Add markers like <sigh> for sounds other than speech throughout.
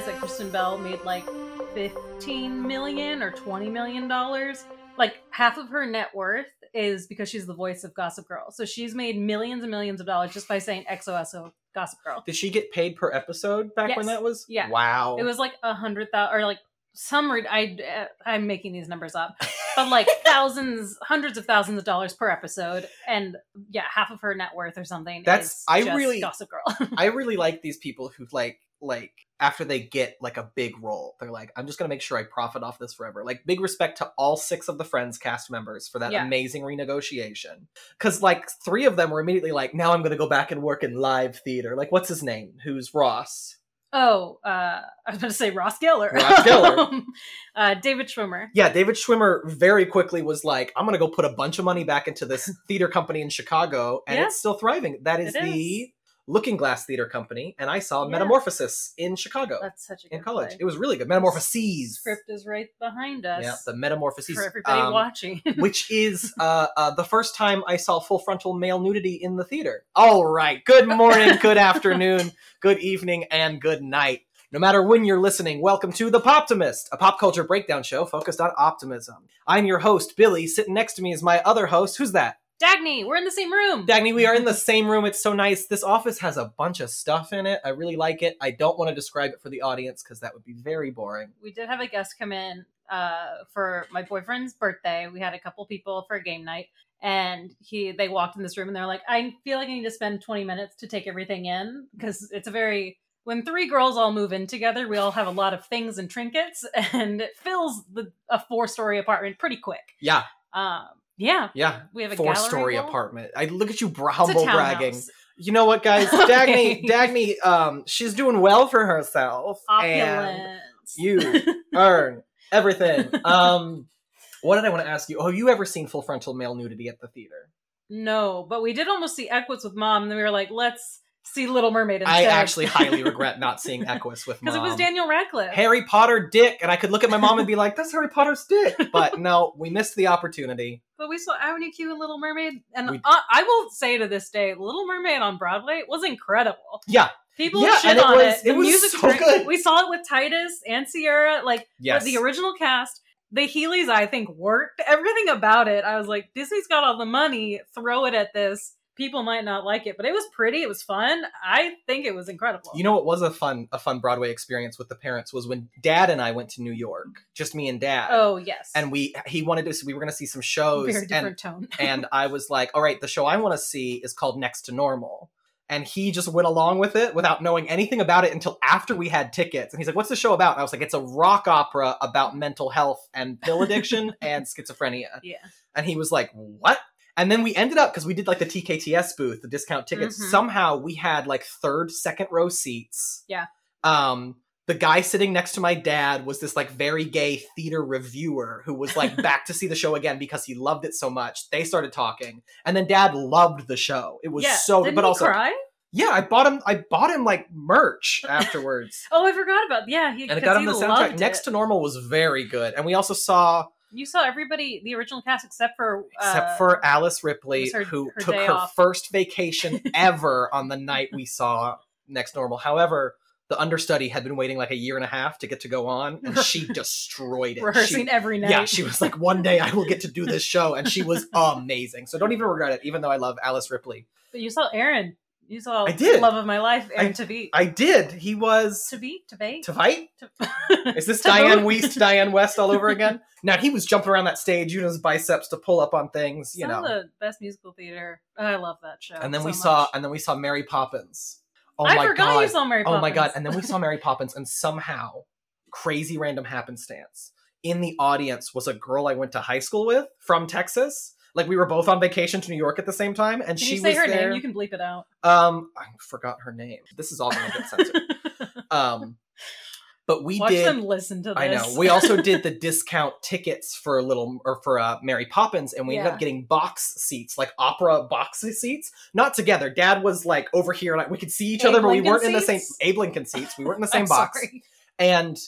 that Kristen Bell made like 15 million or 20 million dollars. Like half of her net worth is because she's the voice of Gossip Girl. So she's made millions and millions of dollars just by saying XOXO Gossip Girl. Did she get paid per episode back when that was? Yeah. Wow. It was like a hundred thousand, or like some. Re- I uh, I'm making these numbers up, but like <laughs> thousands, hundreds of thousands of dollars per episode, and yeah, half of her net worth or something. That's- is I really- Gossip Girl. <laughs> I really like these people who like like after they get like a big role, they're like, I'm just gonna make sure I profit off this forever. Like big respect to all six of the Friends cast members for that Yeah. amazing renegotiation. Cause like three of them were immediately like, now I'm gonna go back and work in live theater. Like what's his name? Who's Ross? oh, uh, I was going to say Ross Geller. Ross Geller. <laughs> uh, David Schwimmer. Yeah, David Schwimmer very quickly was like, I'm gonna go put a bunch of money back into this <laughs> theater company in Chicago, and Yeah. it's still thriving. That is It the is. Looking Glass Theater Company, and I saw Yeah. Metamorphosis in Chicago That's such a good in college. play. It was really good. Metamorphoses. Script is right behind us. Yeah, the Metamorphoses. for everybody um, watching. <laughs> which is uh, uh, the first time I saw full frontal male nudity in the theater. All right. Good morning, good <laughs> afternoon, good evening, and good night. No matter when you're listening, welcome to The Poptimist, a pop culture breakdown show focused on optimism. I'm your host, Billy. Sitting next to me is my other host. Who's that? Dagny, we're in the same room. Dagny, we are in the same room. It's so nice. This office has a bunch of stuff in it. I really like it. I don't want to describe it for the audience because that would be very boring. we did have a guest come in uh, for my boyfriend's birthday. We had a couple people for a game night, and he they walked in this room and they're like, "I feel like I need to spend 20 minutes to take everything in because it's a very when three girls all move in together, we all have a lot of things and trinkets, <laughs> and it fills the a four story apartment pretty quick. Yeah, Um, yeah, yeah. we have a four story wall. apartment. I look at you humble bragging. townhouse. You know what, guys? <laughs> Dagny, Dagny, um, she's doing well for herself, and Opulence. you <laughs> earn everything. <laughs> Um, what did I want to ask you? Oh, have you ever seen full frontal male nudity at the theater? no, but we did almost see Equus with mom, and then we were like, let's see Little Mermaid instead. I actually highly regret not seeing Equus with mom. because it was Daniel Radcliffe. Harry Potter dick, and I could look at my mom and be like, "That's Harry Potter's dick," but no, we missed the opportunity. But we saw Avenue Q and Little Mermaid, and We- I, I will say to this day, Little Mermaid on Broadway was incredible. Yeah, People Yeah, shit and it on was- it. The it was so great. good. We saw it with Tituss and Sierra, like yes, the original cast. The Heelys, I think, worked. Everything about it, I was like, Disney's got all the money. Throw it at this. People might not like it, but it was pretty. It was fun. I think it was incredible. You know what was a fun a fun Broadway experience with the parents was when Dad and I went to New York, just me and Dad. oh yes, and we he wanted to so we were going to see some shows very and tone. <laughs> and I was like, all right, the show I want to see is called Next to Normal. And he just went along with it without knowing anything about it until after we had tickets. And he's like, what's the show about? And I was like, it's a rock opera about mental health and pill addiction <laughs> and schizophrenia. yeah, And he was like, what? And then we ended up, because we did like the TKTS booth, the discount tickets. Mhm. Somehow we had like third, second row seats. Yeah. Um, the guy sitting next to my dad was this like very gay theater reviewer who was like <laughs> back to see the show again because he loved it so much. They started talking, and then dad loved the show. It was yeah. so, Didn't but he also, cry? yeah, I bought him. I bought him like merch <laughs> afterwards, Oh, I forgot about yeah. He, and it 'cause got him the soundtrack. Next it. to Normal was very good, and we also saw, You saw everybody, the original cast, except for except uh, for Alice Ripley, her- who her took her off. first vacation <laughs> ever on the night we saw Next Normal. However. The understudy had been waiting like a year and a half to get to go on, and she <laughs> destroyed it. She- rehearsing every night. Yeah, she was like, one day I will get to do this show, and she was <laughs> amazing. So don't even regret it, even though I love Alice Ripley. But you saw Aaron. You saw I did. love of my life, Aaron be I did. He was to be to <laughs> fight. Is this Diane. West, Diane West all over again? <laughs> Now he was jumping around that stage, using his biceps to pull up on things, you Some know. the best musical theater. Oh, I love that show. And then so we saw, and then we saw Mary Poppins. Oh I my forgot god! you saw Mary Poppins. Oh my god! And then we saw Mary Poppins, and somehow, crazy random happenstance, in the audience was a girl I went to high school with from Texas. Like we were both on vacation to New York at the same time, and Can she you say was her there. name? You can bleep it out. Um, I forgot her name. This is all going to get censored. <laughs> um, but we Watch did. them listen to this. I know. We also did <laughs> the discount tickets for little or for uh, Mary Poppins, and we ended up getting box seats, like opera box seats, not together. Dad was like over here, and I, we could see each Abe other, but we weren't in the same seats? Abe Lincoln seats. We weren't in the <laughs> same box, sorry. and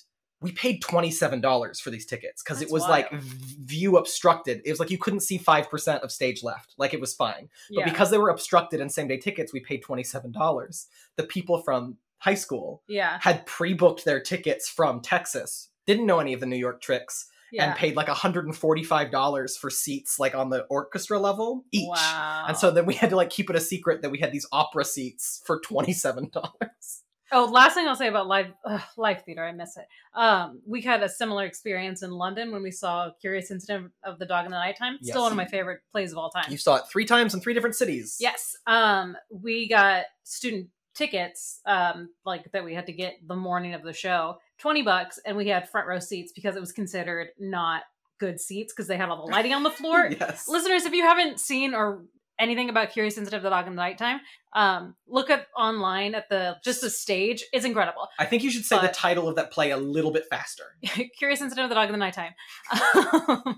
we paid twenty seven dollars for these tickets because it was like wild. v- view obstructed. It was like you couldn't see five percent of stage left. Like it was fine. But because they were obstructed and same day tickets, we paid twenty seven dollars. The people from high school Yeah. had pre-booked their tickets from Texas, didn't know any of the New York tricks, Yeah. and paid like $145 for seats like on the orchestra level each. Wow. And so then we had to like keep it a secret that we had these opera seats for $27. Oh, last thing I'll say about live ugh, live theater, I miss it. Um, we had a similar experience in London when we saw Curious Incident of the Dog in the Nighttime. Yes. Still one of my favorite plays of all time. You saw it three times in three different cities. Yes. Um, we got student tickets, um, like that we had to get the morning of the show, twenty bucks, and we had front row seats because it was considered not good seats because they had all the lighting on the floor. <laughs> yes. Listeners, if you haven't seen or anything about Curious Incident of the Dog in the Nighttime, um, look up online at the just the stage. It's incredible. I think you should say the title of that play a little bit faster. <laughs> Curious Incident of the Dog in the Nighttime. <laughs>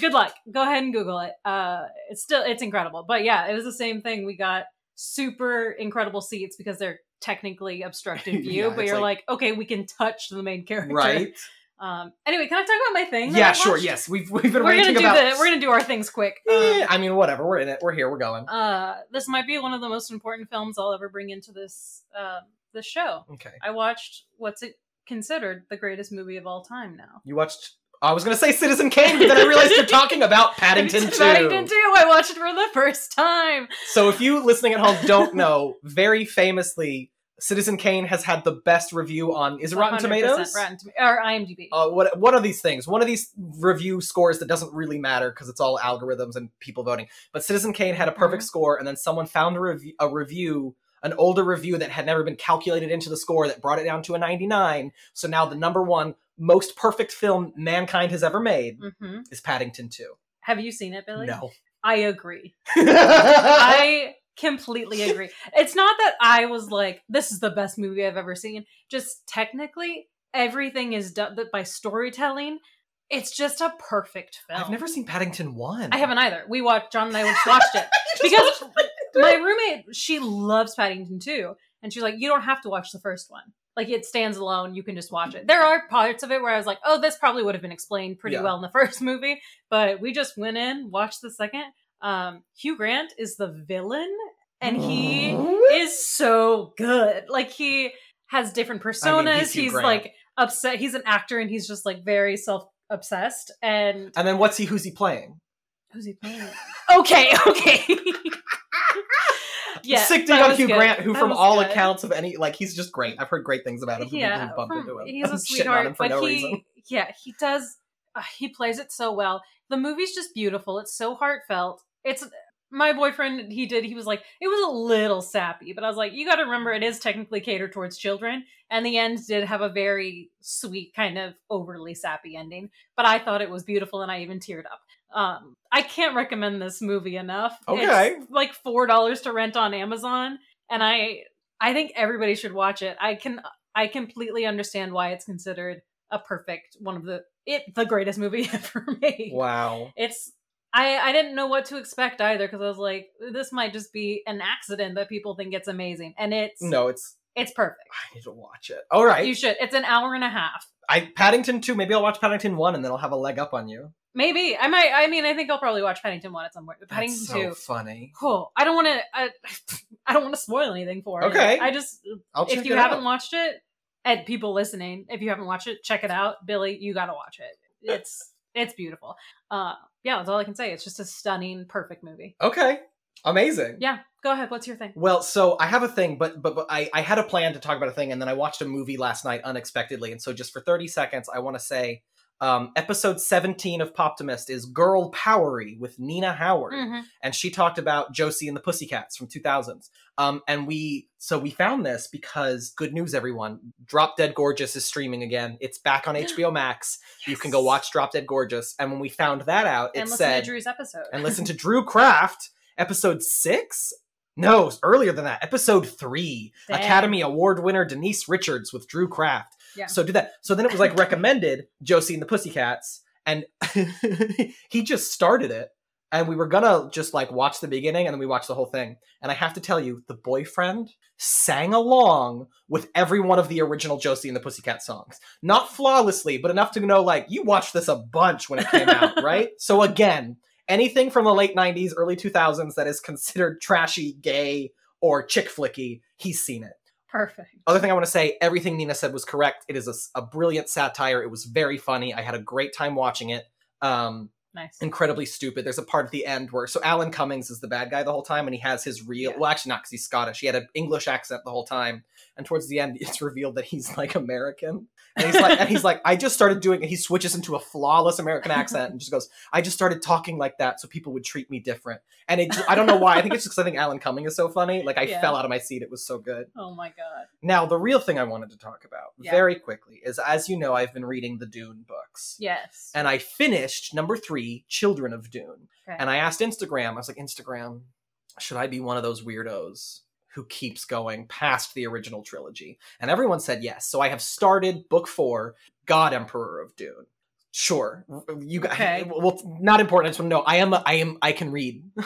Good luck. Go ahead and Google it. Uh, it's still it's incredible. But yeah, it was the same thing. We got super incredible seats because they're technically obstructed <laughs> view, Yeah, but you're like- like, okay, we can touch the main character. Right? Um. Anyway, can I talk about my thing? yeah, sure. Yes, we've we've been We're gonna do about. the we're gonna do our things quick. Eh, Um, I mean, whatever. We're in it. We're here. We're going. uh, this might be one of the most important films I'll ever bring into this uh, this show. Okay. I watched what's it considered the greatest movie of all time now. You watched. I was gonna say Citizen Kane, but then I realized you're talking about <laughs> <laughs> Paddington 2. Paddington 2. I watched it for the first time. So if you listening at home don't <laughs> know, very famously, Citizen Kane has had the best review on is it Rotten Tomatoes? Rotten Tom- or IMDb. uh, what what are these things? One of these review scores that doesn't really matter because it's all algorithms and people voting. But Citizen Kane had a perfect Mhm. score, and then someone found a review, a review, an older review that had never been calculated into the score that brought it down to a 99. So now the number one most perfect film mankind has ever made hmm is Paddington 2. Have you seen it, Billy? No. I agree. <laughs> I completely agree. It's not that I was like, this is the best movie I've ever seen. Just technically, everything is done that by storytelling. It's just a perfect film. I've never seen Paddington 1. I haven't either. We watched. John and I <laughs> just watched it <laughs> because my roommate she loves Paddington too, and she's like, you don't have to watch the first one. Like it stands alone. You can just watch it. There are parts of it where I was like, oh, this probably would have been explained pretty Yeah. well in the <laughs> first movie, but we just went in, watched the second. Um, Hugh Grant is the villain, and he is so good. Like he has different personas. he's Hugh he's Grant. like upset. He's an actor, and he's just like very self obsessed. And And then what's he? Who's he playing? Who's he playing? okay, okay. <laughs> yeah, Sick that dig on Hugh good. Grant, who That from all good. accounts of any like he's just great. I've heard great things about him. yeah, who've bumped from- into him. he's a I'm <laughs> shitting on sweetheart, him for but no he, reason. <laughs> yeah, he does. Uh, he plays it so well. The movie's just beautiful. It's so heartfelt. It's my boyfriend. He did. He was like, it was a little sappy, but I was like, you got to remember, it is technically catered towards children, and the end did have a very sweet, kind of overly sappy ending. But I thought it was beautiful, and I even teared up. Um, I can't recommend this movie enough. Okay. it's like four dollars to rent on Amazon, and I I think everybody should watch it. I can I completely understand why it's considered a perfect one of the it the greatest movie <laughs> ever made. Wow. It's I I didn't know what to expect either because I was like this might just be an accident that people think it's amazing and it's No, it's it's perfect. I need to watch it. All right. You should. It's an hour and a half. I Paddington 2, maybe I'll watch Paddington 1 and then I'll have a leg up on you. Maybe I might. I mean, I think I'll probably watch Paddington one at some point. But Paddington That's two. funny. Cool. I don't want to. I, <laughs> I don't want to spoil anything for it. Okay. I just I'll check if you it haven't out. watched it, and people listening, if you haven't watched it, check it out. Billy, you got to watch it. It's it's beautiful. Uh, yeah, that's all I can say. It's just a stunning, perfect movie. Okay. Amazing. Yeah, go ahead. What's your thing? Well, so I have a thing, but but, but I, I had a plan to talk about a thing, and then I watched a movie last night unexpectedly, and so just for thirty seconds, I want to say, um, episode seventeen of Poptimist is "Girl Powery" with Nina Howard, Mhm. and she talked about Josie and the Pussycats from two thousands. Um, and we so we found this because good news, everyone! Drop Dead Gorgeous is streaming again. It's back on <gasps> HBO Max. You can go watch Drop Dead Gorgeous, and when we found that out, it and listen said to Drew's episode. and listen to Drew Craft, episode six. No, earlier than that, episode three. Dang. Academy Award winner Denise Richards with Drew Craft. Yeah. So do that. So then it was like <laughs> recommended Josie and the Pussycats, and <laughs> he just started it, and we were gonna just like watch the beginning, and then we watched the whole thing. And I have to tell you, the boyfriend sang along with every one of the original Josie and the Pussycat songs. Not flawlessly, but enough to know like you watched this a bunch when it came out, <laughs> right? So again, anything from the late 90s, early 2000s that is considered trashy, gay, or chick flicky, he's seen it. Perfect. Other thing I want to say, everything Nina said was correct. It is a brilliant satire. It was very funny. I had a great time watching it. Um, Nice. incredibly stupid. There's a part at the end where so Alan Cummings is the bad guy the whole time, and he has his real Yeah. well, actually not because he's Scottish. He had an English accent the whole time, and towards the end, <laughs> it's revealed that he's like American. And he's like, and he's like, I just started doing. it. He switches into a flawless American accent and just goes, I just started talking like that so people would treat me different. And it, I don't know why. I think it's just because I think Alan Cumming is so funny. Like I Yeah. fell out of my seat. It was so good. oh my god. Now, the real thing I wanted to talk about Yeah. very quickly is, as you know, I've been reading the Dune books. Yes. And I finished number three, Children of Dune. Okay. And I asked Instagram, I was like, Instagram, should I be one of those weirdos who keeps going past the original trilogy? And everyone said yes. So I have started book four, God Emperor of Dune. Sure, you guys. Okay. Well, not important. I just want to know. I am. I am. I can read. <laughs>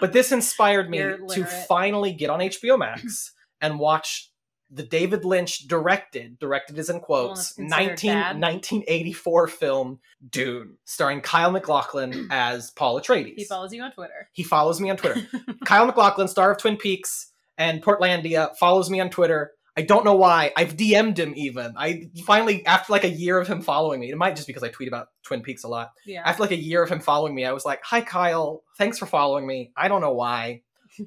But this inspired me to finally get on HBO Max <clears throat> and watch the David Lynch directed, directed is in quotes, Well, 19, 1984 film Dune, starring Kyle MacLachlan <clears throat> as Paul Atreides. he follows you on Twitter. He follows me on Twitter. <laughs> Kyle MacLachlan, star of Twin Peaks and Portlandia, follows me on Twitter. I don't know why. I've DM'd him even. I finally, after like a year of him following me, it might just because I tweet about Twin Peaks a lot Yeah. after like a year of him following me, I was like, "Hi, Kyle. Thanks for following me. I don't know why.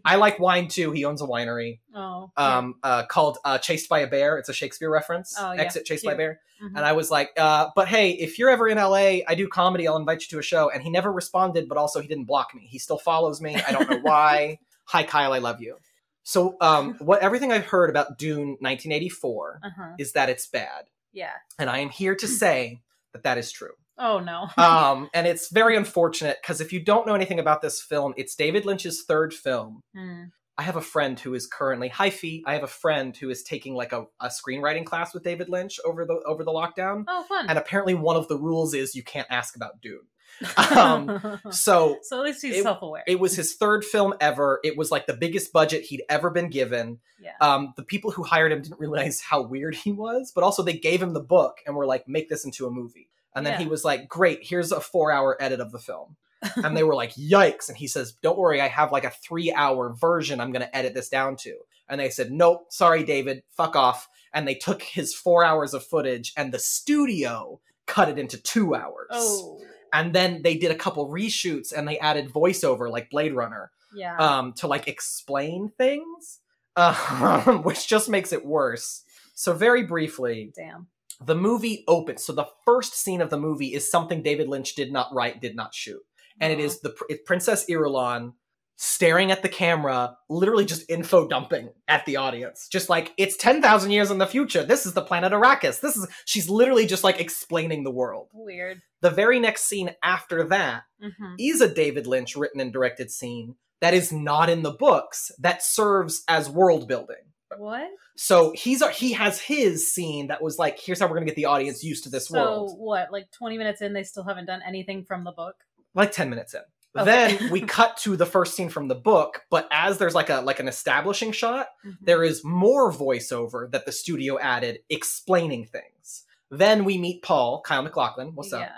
I like wine too. He owns a winery oh. um, uh, called uh, Chased by a Bear. It's a Shakespeare reference. Oh, yeah. Exit Chased by a Bear. yeah. Mhm. And I was like, uh, "But hey, if you're ever in LA, I do comedy. I'll invite you to a show." And he never responded, but also he didn't block me. He still follows me. I don't know <laughs> why. Hi, Kyle. I love you. So, um, what everything I've heard about Dune 1984 uh-huh. is that it's bad, Yeah. and I am here to say that that is true Oh no. <laughs> um, and it's very unfortunate because if you don't know anything about this film, it's David Lynch's third film. Hmm. I have a friend who is currently Fee. I have a friend who is taking like a, a screenwriting class with David Lynch over the over the lockdown, Oh, fun. and apparently one of the rules is you can't ask about Dune. <laughs> Um, so so at least he's it- self-aware. it was his third film ever. It was like the biggest budget he'd ever been given. yeah. Um, the people who hired him didn't realize how weird he was, but also they gave him the book and were like, make this into a movie. And then Yeah. he was like, great, here's a four hour edit of the film. <laughs> and they were like, yikes. And he says, don't worry, I have like a three hour version I'm going to edit this down to. And they said, nope, sorry, David, fuck off. And they took his four hours of footage and the studio cut it into two hours. oh. And then they did a couple reshoots and they added voiceover like Blade Runner Yeah. um, to like explain things, <laughs> um, which just makes it worse. So very briefly, Damn. The movie opens. So the first scene of the movie is something David Lynch did not write, did not shoot, and it Aw. is the it's Princess Irulan staring at the camera, literally just info dumping at the audience, just like it's ten thousand years in the future. This is the planet Arrakis. This is she's literally just like explaining the world. weird. The very next scene after that hmm is a David Lynch written and directed scene that is not in the books that serves as world building. What? So he's he has his scene that was like, here's how we're gonna get the audience used to this so world. what? Like twenty minutes in, they still haven't done anything from the book. Like ten minutes in. Okay. Then we cut to the first scene from the book, but as there's like a like an establishing shot, Mhm. there is more voiceover that the studio added explaining things. Then we meet Paul, Kyle MacLachlan. What's up?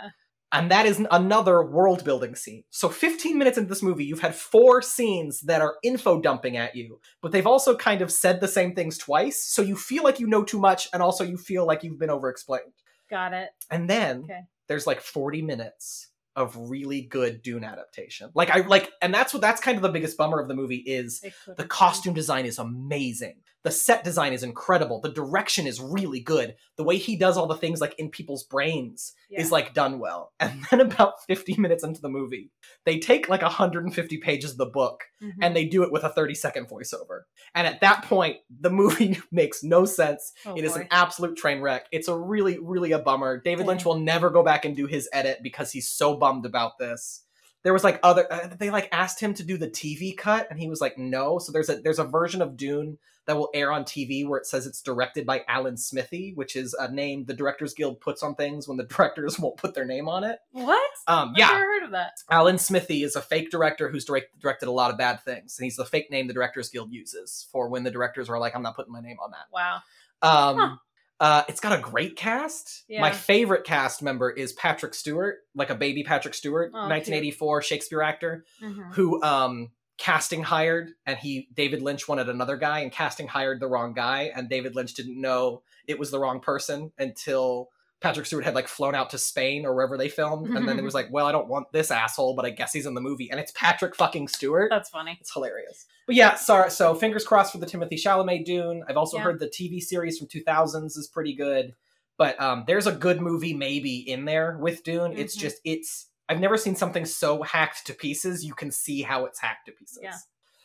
And that is another world building scene. So 15 minutes into this movie, you've had four scenes that are info dumping at you, but they've also kind of said the same things twice, so you feel like you know too much, and also you feel like you've been over explained. Got it. And then Okay. there's like 40 minutes of really good Dune adaptation. Like I like, and that's what that's kind of the biggest bummer of the movie is the costume design is amazing. The set design is incredible. The direction is really good. The way he does all the things like in people's brains Yeah. is like done well. <laughs> And then about 50 minutes into the movie, they take like 150 pages of the book Mhm. and they do it with a 30 second voiceover. And at that point, the <laughs> movie makes no sense. Oh, it is boy. an absolute train wreck. It's a really, really a bummer. David Lynch will never go back and do his edit because he's so bummed about this. There was like other uh, they like asked him to do the TV cut and he was like no. So there's a there's a version of Dune that will air on TV where it says it's directed by Alan Smithee, which is a name the Directors Guild puts on things when the <laughs> directors won't put their name on it. what? Um I've yeah, never heard of that. Alan Smithee is a fake director who's direct, directed a lot of bad things, and he's the fake name the Directors Guild uses for when the directors are like, "I'm not putting my name on that." Wow. Um, Huh. Uh, it's got a great cast. Yeah. My favorite cast member is Patrick Stewart, like a baby Patrick Stewart, Oh, 1984 Shakespeare actor, Mhm. who um casting hired and he David Lynch wanted another guy and casting hired the wrong guy and David Lynch didn't know it was the wrong person until Patrick Stewart had like flown out to Spain or wherever they filmed and then it was <laughs> like well I don't want this asshole but I guess he's in the movie and it's Patrick fucking Stewart That's funny. it's hilarious but yeah sorry so fingers crossed for the Timothy Chalamet Dune I've also Yeah. heard the TV series from 2000s is pretty good but um there's a good movie maybe in there with Dune it's Mhm. just it's I've never seen something so hacked to pieces you can see how it's hacked to pieces Yeah.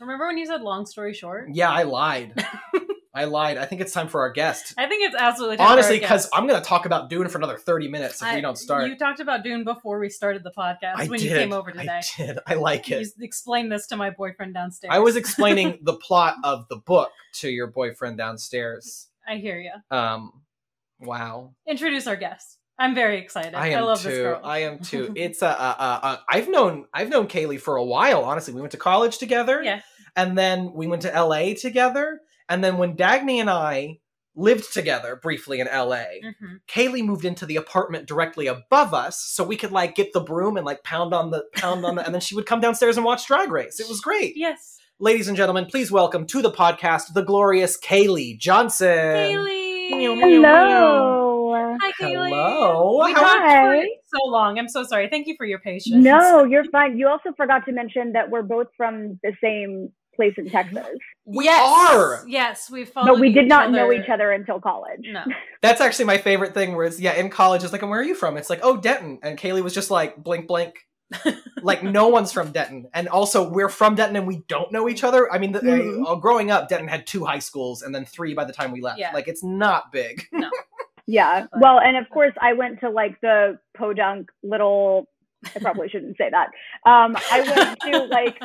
Remember when you said long story short? yeah, I lied. <laughs> I lied. I think it's time for our guest. I think it's absolutely time for Honestly, because. I'm going to talk about Dune for another 30 minutes if I- we don't start. You talked about Dune before we started the podcast I when did. you came over today. I did. I like it. You explained this to my boyfriend downstairs. I was explaining <laughs> the plot of the book to your boyfriend downstairs. I hear you. Um, wow. Introduce our guest. I'm very excited. I I, love too. this girl. I am <laughs> too. It's a. Uh, uh, uh, I've known. I've known Kaylee for a while. Honestly, we went to college together. Yeah. And then we went to L.A. together. And then when Dagny and I lived together briefly in L.A. Mhm. Kaylee moved into the apartment directly above us, so we could like get the broom and like pound on the pound on the, and then she would come downstairs and watch Drag Race. It was great. Yes. Ladies and gentlemen, please welcome to the podcast the glorious Kaylee Johnson. Kaylee. Hello. Hi, Kaylee. Hello. We How- talked Hi. for so long. I'm so sorry. Thank you for your patience. No, <laughs> you're fine. You also forgot to mention that we're both from the same place in Texas, we yes. are. Yes, we followed but we did each not other. know each other until college. No. <laughs> That's actually my favorite thing. Where it's yeah, in college, it's like, and where are you from? It's like, oh, Denton, and Kaylee was just like, blink, blink. <laughs> like no one's from Denton, and also we're from Denton and we don't know each other. I mean, the, Mhm. uh, growing up, Denton had two high schools and then three by the time we left. Yeah. Like it's not big. No. <laughs> Yeah. But- Well, and of course, I went to like the podunk little. I probably shouldn't say that. Um, I went to like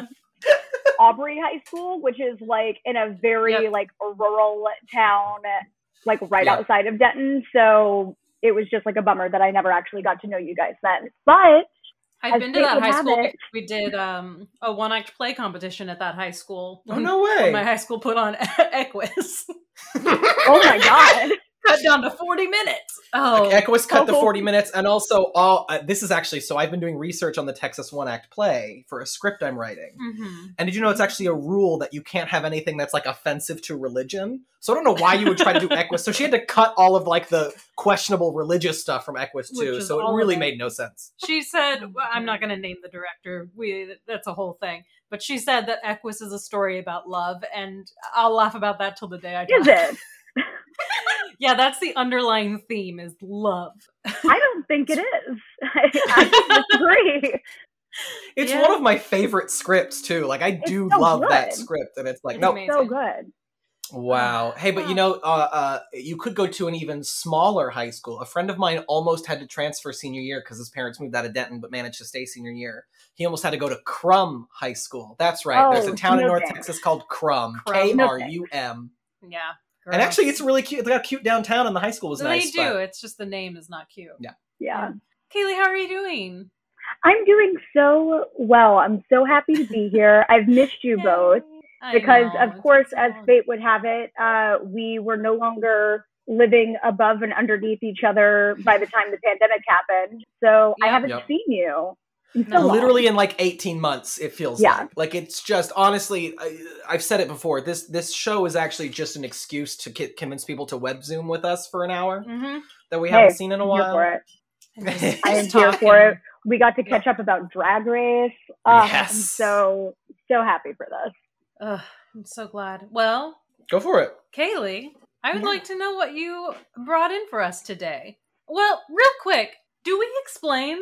Aubrey High School, which is like in a very Yep. like rural town, like right Yeah. outside of Denton. So it was just like a bummer that I never actually got to know you guys then. But I've been to that high school. it- We did um, a one act play competition at that high school. Oh no way! My high school put on <laughs> Equus. oh my god. <laughs> Cut down to 40 minutes. Oh, Equus cut the Oh. 40 minutes, and also all uh, this is actually so I've been doing research on the Texas one act play for a script I'm writing. Mhm. And did you know it's actually a rule that you can't have anything that's like offensive to religion? So I don't know why you would try to do <laughs> Equus. So she had to cut all of like the questionable religious stuff from Equus too. So it really it. made no sense. She said, well, I'm not going to name the director. We That's a whole thing. But she said that Equus is a story about love, and I'll laugh about that till the day I die. Is it? <laughs> Yeah, that's the underlying theme is love. I don't think it <laughs> is. I, <laughs> I disagree. It's Yeah. one of my favorite scripts too. Like I do so love that script, and it's like It's no, amazing. So good. Wow. Hey, but you know, uh, uh, you could go to an even smaller high school. A friend of mine almost had to transfer senior year because his parents moved out of Denton, but managed to stay senior year. He almost had to go to Krum High School. That's right. There's a Oh, town in North thanks. Texas called Krum. Krum. K No R U M. Yeah. And actually, it's really cute. They got cute downtown, and the high school was they nice. do. but- It's just the name is not cute. Yeah. Yeah. Kaylee, how are you doing? I'm doing so well. I'm so happy to be here. I've missed you <laughs> both I because, know, of it's course, so as fate would have it, uh, we were no longer living above and underneath each other by the time the pandemic happened. So I haven't Yep. seen you. In so No, literally in like 18 months it feels Yeah. like like it's just honestly I, i've said it before this this show is actually just an excuse to ki- convince people to web zoom with us for an hour Mhm. that we Hey, haven't seen in a I'm while for it. <laughs> Just- I am here for it. We got to catch up about Drag Race. Uh, I'm Yes. so so happy for this. Ugh, I'm so glad. Well, go for it Kaylee, I would Yeah. like to know what you brought in for us today. Well, real quick, do we explain?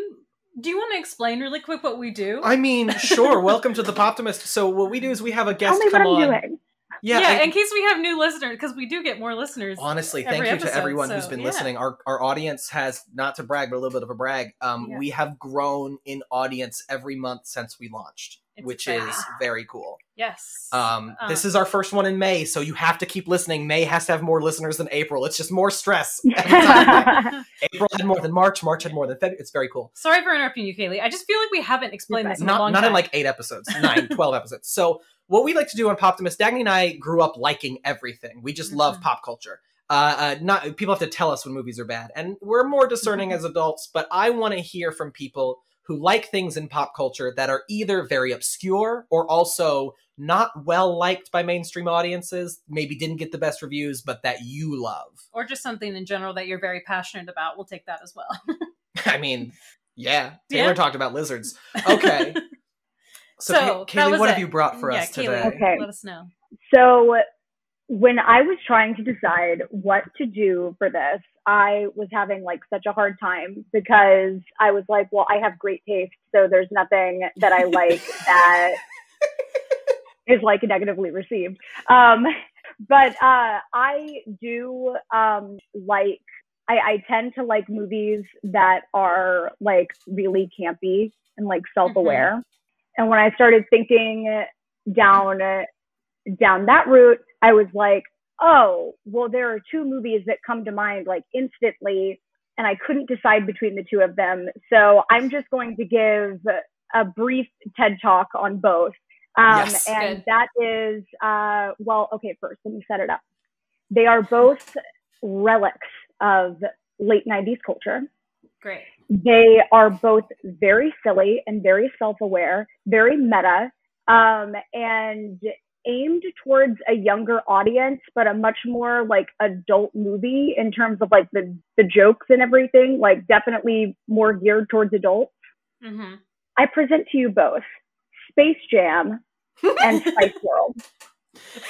Do you want to explain really quick what we do? i mean <laughs> sure welcome to the poptimist so what we do is we have a guest Tell me what come I'm on doing. yeah, yeah, I- in case we have new listeners, because we do get more listeners. honestly thank you episode, to everyone who's been yeah. listening our our audience has not to brag but a little bit of a brag um Yeah. we have grown in audience every month since we launched It's which exciting. is very cool Yes. Um, Uh, this is our first one in May, so you have to keep listening. May has to have more listeners than April. It's just more stress. <laughs> April had more than March. March had more than February. It's very cool. Sorry for interrupting you, Kaylee. I just feel like we haven't explained this in a Not long not time. in like eight episodes, nine, 12 <laughs> episodes. So what we like to do on Poptimist, Dagny and I grew up liking everything. We just love Mhm. pop culture. Uh, uh, not people have to tell us when movies are bad, and we're more discerning Mhm. as adults. But I want to hear from people who like things in pop culture that are either very obscure or also not well liked by mainstream audiences, maybe didn't get the best reviews, but that you love. Or just something in general that you're very passionate about. We'll take that as well. <laughs> I mean, yeah, Taylor Yeah. talked about lizards. Okay. So, <laughs> So, Kay- Kaylee, was what have you brought for yeah, us Kaylee, today? Okay. let us know. So when I was trying to decide what to do for this, I was having like such a hard time because I was like, well, I have great taste, so there's nothing that I like <laughs> that is like negatively received. Um, but uh, I do um, like. I, I tend to like movies that are like really campy and like self-aware. And when I started thinking down down that route, I was like, oh, well, there are two movies that come to mind like instantly, and I couldn't decide between the two of them. So I'm just going to give a brief TED talk on both. Um, Yes. and Good. that is, uh, well, okay, first, let me set it up. They are both relics of late 90s culture. Great. They are both very silly and very self-aware, very meta, um, and aimed towards a younger audience, but a much more like adult movie in terms of like the the jokes and everything. Like definitely more geared towards adults. hmm I present to you both Space Jam and <laughs> Spice World.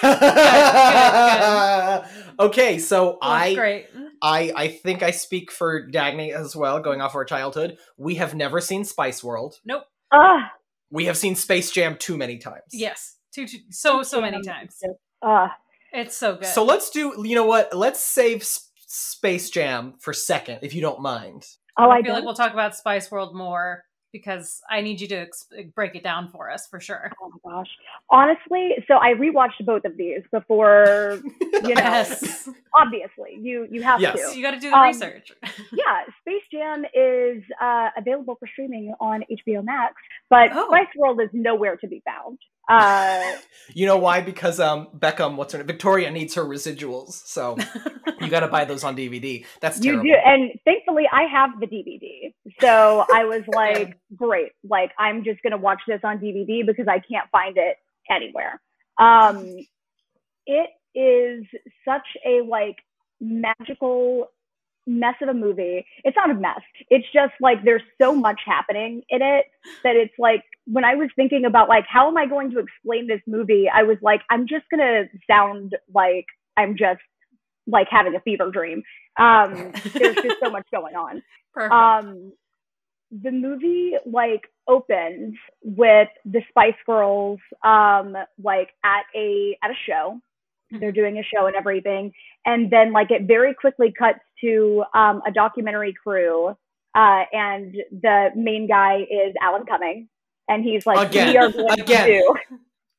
<laughs> okay, so I great. I I think I speak for Dagny as well, going off our childhood. We have never seen Spice World. Nope. Ah, We have seen Space Jam too many times. Yes. Too, too, so, so many times. ah. It's so good. So let's do. You know what? Let's save S- Space Jam for second, if you don't mind. Oh, I I feel like don't. we'll talk about Spice World more because I need you to ex- break it down for us for sure. Oh my gosh. Honestly, so I rewatched both of these before, <laughs> you know, Yes. obviously you you have Yes. to. you got to do the Um, research. <laughs> Yeah, Space Jam is uh, available for streaming on HBO Max, but Oh. Spice World is nowhere to be found. Uh, <laughs> You know why? Because um Beckham, what's her name? Victoria needs her residuals, so <laughs> you got to buy those on DVD. That's you terrible. do, and thankfully I have the DVD, so I was <laughs> like, great, like I'm just gonna watch this on DVD because I can't find it anywhere. Um, it is such a like magical mess of a movie. It's not a mess. It's just like there's so much happening in it that it's like when I was thinking about like how am I going to explain this movie, I was like I'm just going to sound like I'm just like having a fever dream. Um <laughs> there's just so much going on. Perfect. Um, the movie like opens with the Spice Girls, um, like at a at a show. They're doing a show and everything, and then like it very quickly cuts to um, a documentary crew, uh, and the main guy is Alan Cumming, and he's like, Again. "We are going Again. to do."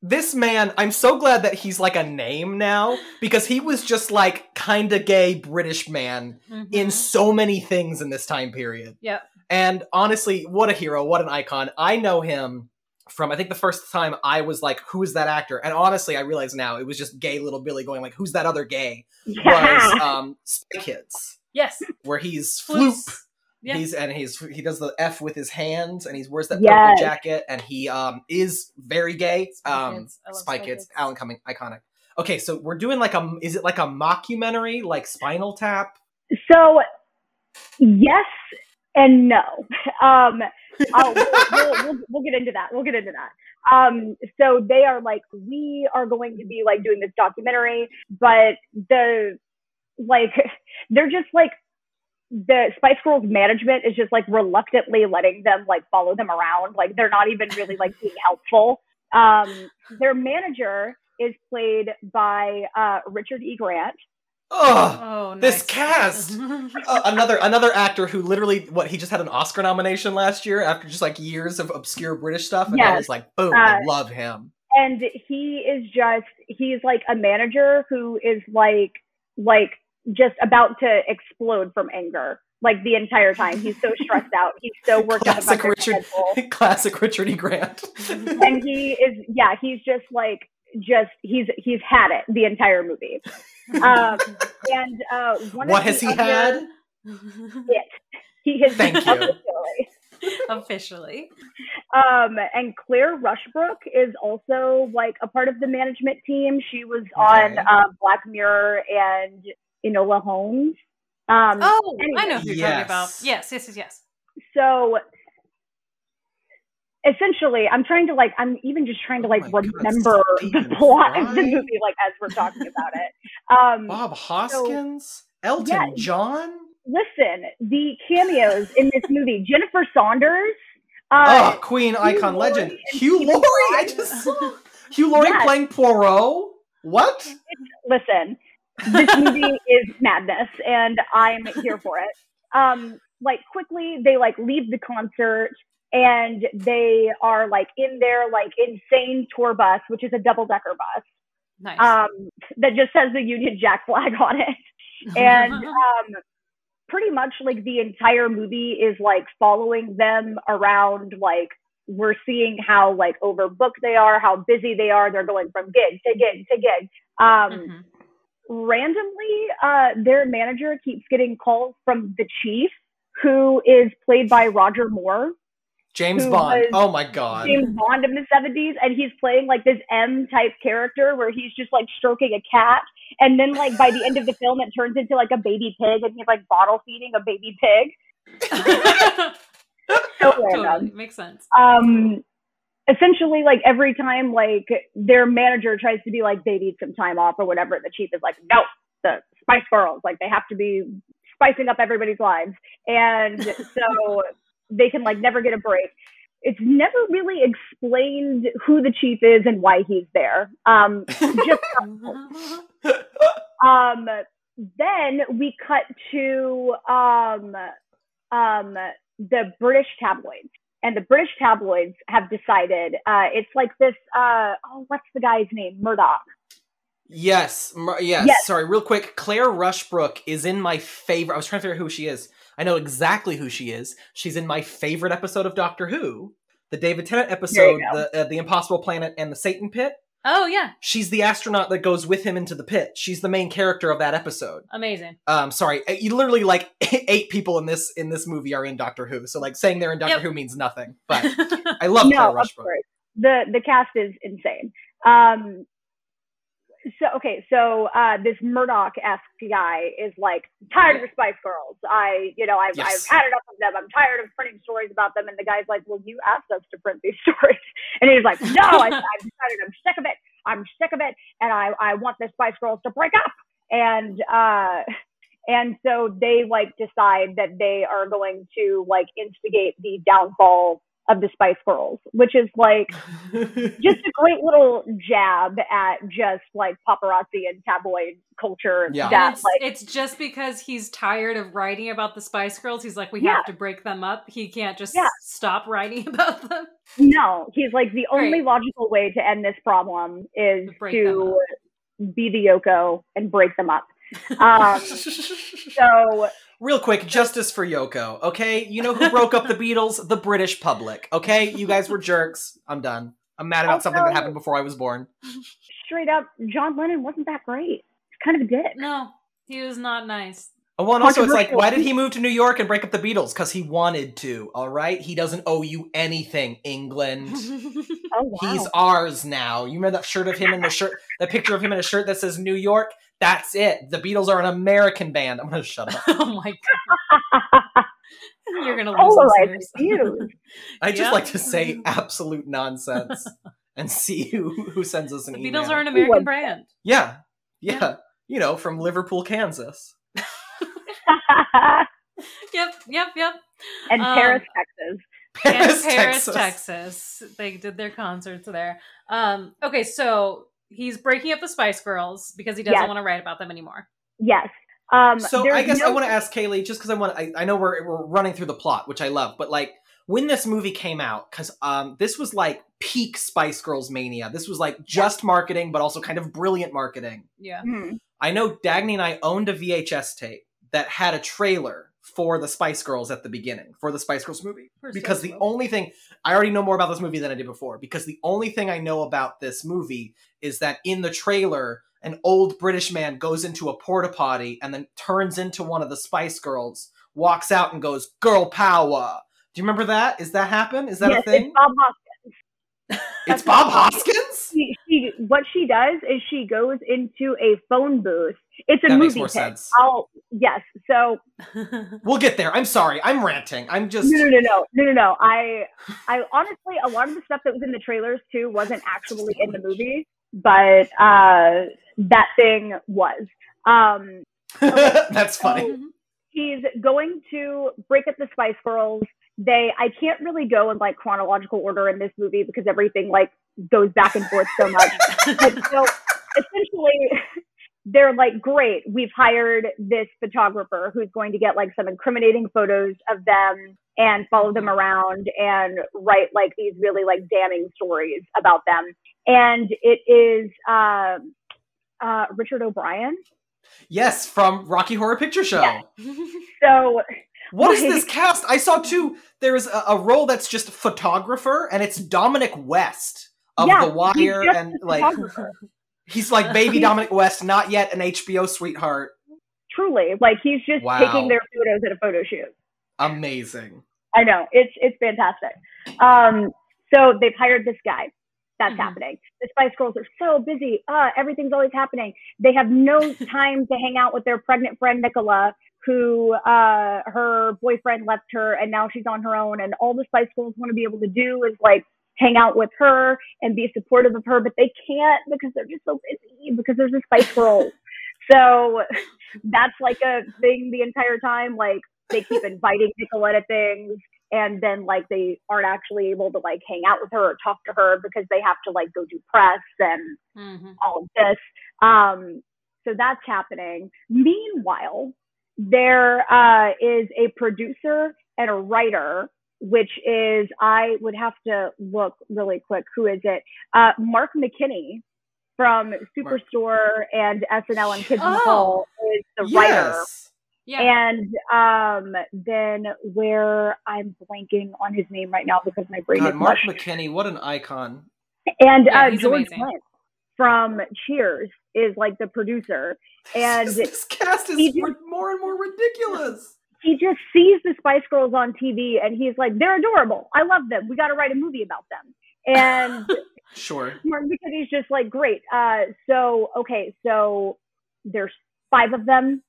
This man, I'm so glad that he's like a name now because he was just like kind of gay British man in Mhm. so many things in this time period. Yep. And honestly, what a hero, what an icon. I know him from I think the first time I was like, who is that actor? And honestly, I realize now it was just gay little Billy going like, who's that other gay? Was um Spy Kids, Yes. where he's Floop. Yeah. He's and he's he does the F with his hands and he wears that Yes. purple jacket and he um is very gay. Spy um Kids. Spy Spy Kids, Kids. Alan Cumming, iconic. Okay, so we're doing like a is it like a mockumentary like Spinal Tap? So, yes and no. Um, I'll, <laughs> we'll, we'll, we'll, we'll get into that. We'll get into that. Um, so they are like, we are going to be like doing this documentary, but the like, <laughs> they're just like, the Spice Girls management is just like reluctantly letting them like follow them around. Like they're not even really like being helpful. Um, their manager is played by uh, Richard E. Grant. Ugh. Oh, nice. This cast! <laughs> Uh, another another actor who literally what he just had an Oscar nomination last year after just like years of obscure British stuff, and Yes. was like boom, I Uh, love him. and he is just he's like a manager who is like like just about to explode from anger like the entire time he's so stressed out he's so <laughs> worked up Classic about Richard, <laughs> classic Richard E. Grant. and he is yeah he's just like just he's he's had it the entire movie um and uh one what of has the he other- had? it he has Thank you. officially. Officially. Um, and Claire Rushbrook is also like a part of the management team. She was on uh, Black Mirror and Enola Holmes. Um, Oh, I know who you're talking about. Yes. Yes, yes, yes, yes. so essentially i'm trying to like i'm even just trying to Oh like God, remember the plot of the movie like as we're talking about it um Bob Hoskins, Elton yeah. John. listen the cameos in this movie jennifer saunders uh oh, Queen Hugh icon Laurie legend Hugh Laurie. I just saw Hugh Laurie Yes. playing Poirot. What? listen this movie <laughs> is madness and i'm here for it um like quickly they like leave the concert and they are like in their like insane tour bus which is a double decker bus Nice. um, that just says the Union Jack flag <laughs> on it. And <laughs> um, pretty much like the entire movie is like following them around. Like we're seeing how like overbooked they are, how busy they are. They're going from gig to gig to gig. Um, Mhm. Randomly, uh, their manager keeps getting calls from the chief, who is played by Roger Moore. James Bond. Oh my God. James Bond in the 70s and he's playing like this M type character where he's just like stroking a cat and then like by the end of the film it turns into like a baby pig and he's like bottle feeding a baby pig. <laughs> So totally random. makes sense. Um essentially like every time like their manager tries to be like they need some time off or whatever the chief is like no the Spice Girls like they have to be spicing up everybody's lives and so they can like never get a break it's never really explained who the chief is and why he's there um just <laughs> um then we cut to um um the british tabloids and the british tabloids have decided uh it's like this uh oh what's the guy's name murdoch Yes, yes, Yes. Sorry, real quick. Claire Rushbrook is in my favorite. I was trying to figure out who she is. I know exactly who she is. She's in my favorite episode of Doctor Who, the David Tennant episode, the uh, the Impossible Planet and the Satan Pit. oh yeah, She's the astronaut that goes with him into the pit. She's the main character of that episode. amazing. Um, sorry, uh, you literally like <laughs> eight people in this in this movie are in Doctor Who. So like saying they're in Doctor Yep. Who means nothing. But <laughs> I love Claire no, of Rushbrook. The the cast is insane. Um, so okay, so uh, this Murdoch-esque guy is like tired of the Spice Girls. I, you know, I've Yes. I've had enough of them. I'm tired of printing stories about them. And the guy's like, well, you asked us to print these <laughs> stories, and he's like, no, I, <laughs> I've decided I'm sick of it. I'm sick of it, and I I want the Spice Girls to break up. And uh, and so they like decide that they are going to like instigate the downfall of the Spice Girls, which is like <laughs> just a great little jab at just like paparazzi and tabloid culture Yeah. That it's, like it's just because he's tired of writing about the Spice Girls. He's like, we Yeah. have to break them up. He can't just Yeah. stop writing <laughs> about them. no he's like the only Right. logical way to end this problem is To break to be the Yoko and break them up um <laughs> so Real quick, justice for Yoko, okay? You know who broke up the <laughs> Beatles? The British public, okay? You guys were jerks. I'm done. I'm mad about something that happened before I was born. straight up John Lennon wasn't that great he's kind of a dick No, he was not nice. Oh, well, and also it's like, why did he move to New York and break up the Beatles? Because he wanted to, all right? He doesn't owe you anything, England. <laughs> oh wow He's ours now. You remember that shirt of him in the shirt, that picture of him in a shirt that says New York? That's it. The Beatles are an American band. I'm gonna shut up. <laughs> oh my god, <laughs> you're gonna lose polarizing listeners. <laughs> I just Yeah. like to say absolute nonsense and see who who sends us an the email. Beatles are an American brand. yeah, yeah, Yeah. You know, from Liverpool, Kansas. Yep, yep, yep. and Um, Paris Texas and Paris, Texas. They did their concerts there. Um, okay, so he's breaking up the Spice Girls because he doesn't Yes. want to write about them anymore. yes um So I guess I want to ask Kaylee, just because I want, I, I know we're we're running through the plot, which I love, but like when this movie came out, because um this was like peak Spice Girls mania. This was like just marketing, but also kind of brilliant marketing. Yeah. Mhm. I know Dagny and I owned a VHS tape that had a trailer for the Spice Girls at the beginning for the Spice Girls movie. For because the Girls. only thing I already know more about this movie than I did before. Because the only thing I know about this movie is that in the trailer, an old British man goes into a porta potty and then turns into one of the Spice Girls, walks out and goes, "Girl power." Do you remember that? Is that happen? Is that yes, a thing? It's Bob Hoskins. It's Bob <laughs> Hoskins. She, what she does is she goes into a phone booth. It's a That makes more sense. I'll yes. So <laughs> We'll get there. I'm sorry. I'm ranting. I'm just. no, no, no, no, no, no, no. I, I honestly, a lot of the stuff that was in the trailers too wasn't actually in the movie, but uh, that thing was. Um, <laughs> That's funny. he's going to break up the Spice Girls. They, I can't really go in like chronological order in this movie because everything like goes back and forth so much. <laughs> so essentially, they're like, great, we've hired this photographer who's going to get like some incriminating photos of them and follow them around and write like these really like damning stories about them. And it is um uh, Richard O'Brien. Yes, from Rocky Horror Picture Show. Yeah. So What is Like- this cast? I saw two. There is a, a role that's just photographer, and it's Dominic West of yeah, The Wire, and like <laughs> he's like baby <laughs> Dominic West, not yet an HBO sweetheart. truly like he's just Wow. taking their photos at a photo shoot Amazing. i know it's it's fantastic um so they've hired this guy that's Mhm. happening the spice girls are so busy uh everything's always happening they have no <laughs> time to hang out with their pregnant friend nicola who uh her boyfriend left her and now she's on her own and all the spice girls want to be able to do is like hang out with her and be supportive of her but they can't because they're just so busy because there's a spice girl <laughs> so that's like a thing the entire time. Like they keep inviting Nicolette at things and then like they aren't actually able to like hang out with her or talk to her because they have to like go do press and Mhm. all of this. Um, so that's happening. Meanwhile, there uh, is a producer and a writer, which is I would have to look really quick. Who is it? Uh, Mark McKinney from Superstore and SNL and Kids Oh. Hall is the writer. Yes. Yeah. And um, then where I'm blanking on his name right now because my brain God, is Mark. McKinney, what an icon. And Yeah, uh, George amazing. Flint from Cheers is like the producer, <laughs> and this cast is just- more and more ridiculous. He just sees the Spice Girls on TV, and he's like, "They're adorable. I love them. We got to write a movie about them." And <laughs> Sure. Martin McKinney's just like, "Great. Uh, so okay, so there's five of them.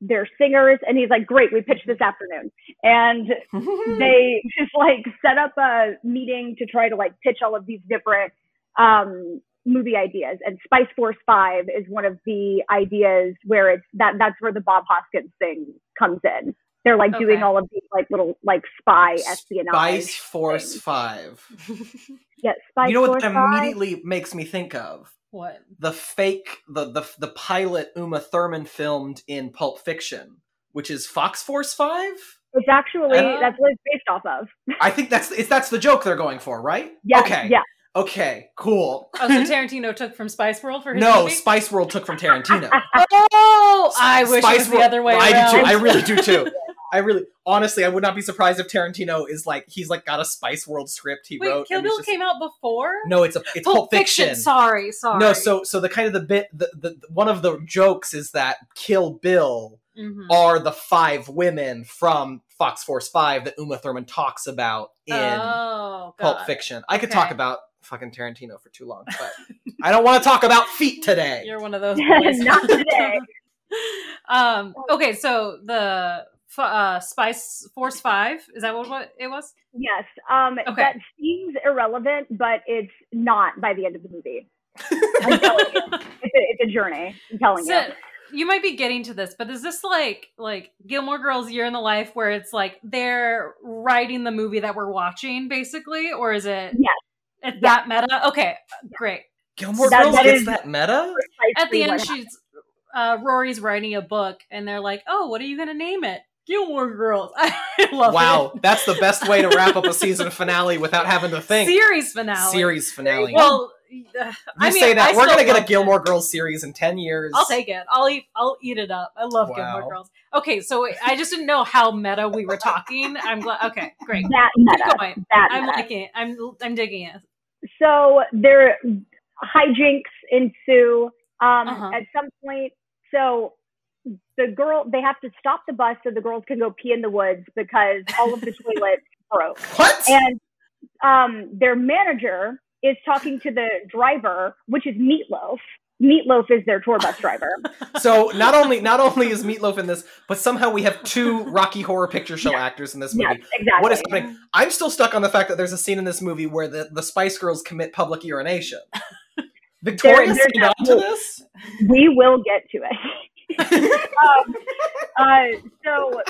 They're singers," and he's like, "Great. We pitched this afternoon." And <laughs> they just like set up a meeting to try to like pitch all of these different um movie ideas and spice force 5 is one of the ideas where it's that that's where the bob hoskins thing comes in they're like doing all of these like little like spy espionage Spice Force things. Five. <laughs> yeah spice you know what force that 5 immediately makes me think of? what? The fake, the the the pilot Uma Thurman filmed in Pulp Fiction, which is Fox Force Five. it's actually Uh, that's what it's based off of I think that's it's that's the joke they're going for, right? yeah Okay. yeah Okay. Cool. Oh, so Tarantino took from Spice World for his no, movie? Spice World took from Tarantino. <laughs> Oh, I wish Spice it was the other way I around. do too. I really do too. <laughs> I really, honestly, I would not be surprised if Tarantino is like he's like got a Spice World script he Wait, wrote. Kill Bill just- came out before? No, it's a it's Pulp, Fiction. Sorry, sorry. No, so so the kind of the bit the, the one of the jokes is that Kill Bill Mhm. are the five women from Fox Force Five that Uma Thurman talks about in oh, Pulp Fiction. I could Okay. talk about fucking Tarantino for too long, but I don't want to talk about feet today. You're one of those <laughs> not today <laughs> um. Okay, so the f- uh, Spice Force Five is that what, what it was? yes um Okay. that seems irrelevant but it's not by the end of the movie <laughs> I'm telling you. it's a, it's a journey i'm telling So, you you might be getting to this, but is this like like Gilmore Girls Year in the Life where it's like they're writing the movie that we're watching, basically, or is it? Yes. It's that meta. Okay, great. Gilmore That- Girls that gets is- that meta. At the end, she's uh, Rory's writing a book, and they're like, "Oh, what are you gonna name it?" Gilmore Girls. <laughs> I love Wow, it. that's the best way to wrap up a season finale without having to think. Series finale. Series finale. Well, uh, you I mean, say that I we're gonna get a Gilmore it. Girls series in ten years. I'll take it. I'll eat. I'll eat it up. I love Wow. Gilmore Girls. Okay, so I just didn't know how meta we were talking. I'm glad. Okay, great. that Keep meta going. that I'm meta. liking it. I'm I'm digging it. so there hijinks ensue um Uh-huh. at some point so the girl they have to stop the bus so the girls can go pee in the woods because all of the <laughs> toilets broke. What? And um, their manager is talking to the driver, which is Meatloaf. Meatloaf is their tour bus driver. <laughs> so not only not only is Meatloaf in this, but somehow we have two Rocky Horror Picture Show Yeah. actors in this movie. yes, exactly. What is happening? I'm still stuck on the fact that there's a scene in this movie where the, the Spice Girls commit public urination. <laughs> Victoria There- there's signed to this? we will get to it. Um, uh, so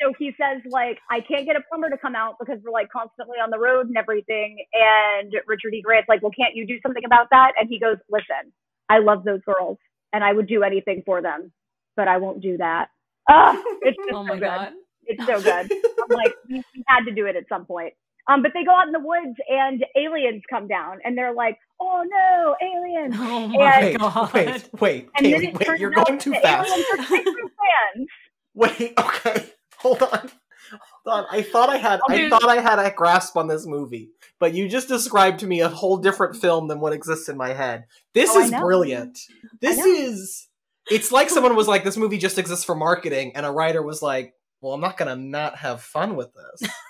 so he says like I can't get a plumber to come out because we're like constantly on the road and everything. And Richard E. Grant's like, well, can't you do something about that? And he goes, listen, I love those girls and I would do anything for them, but I won't do that. Ah, it's just Oh so my good. god. It's so good. I'm like, <laughs> we had to do it at some point. Um, but they go out in the woods and aliens come down and they're like, oh no, aliens. Oh my And- god. Wait, wait, And Kaylee, it wait, you're going too fast. Aliens are <laughs> Spice Girls fans. Wait, okay. Hold on. Hold on. I thought I had I thought I had a grasp on this movie, but you just described to me a whole different film than what exists in my head. This Oh, is brilliant. This is it's like someone was like this movie just exists for marketing and a writer was like, "Well, I'm not going to not have fun with this." <laughs>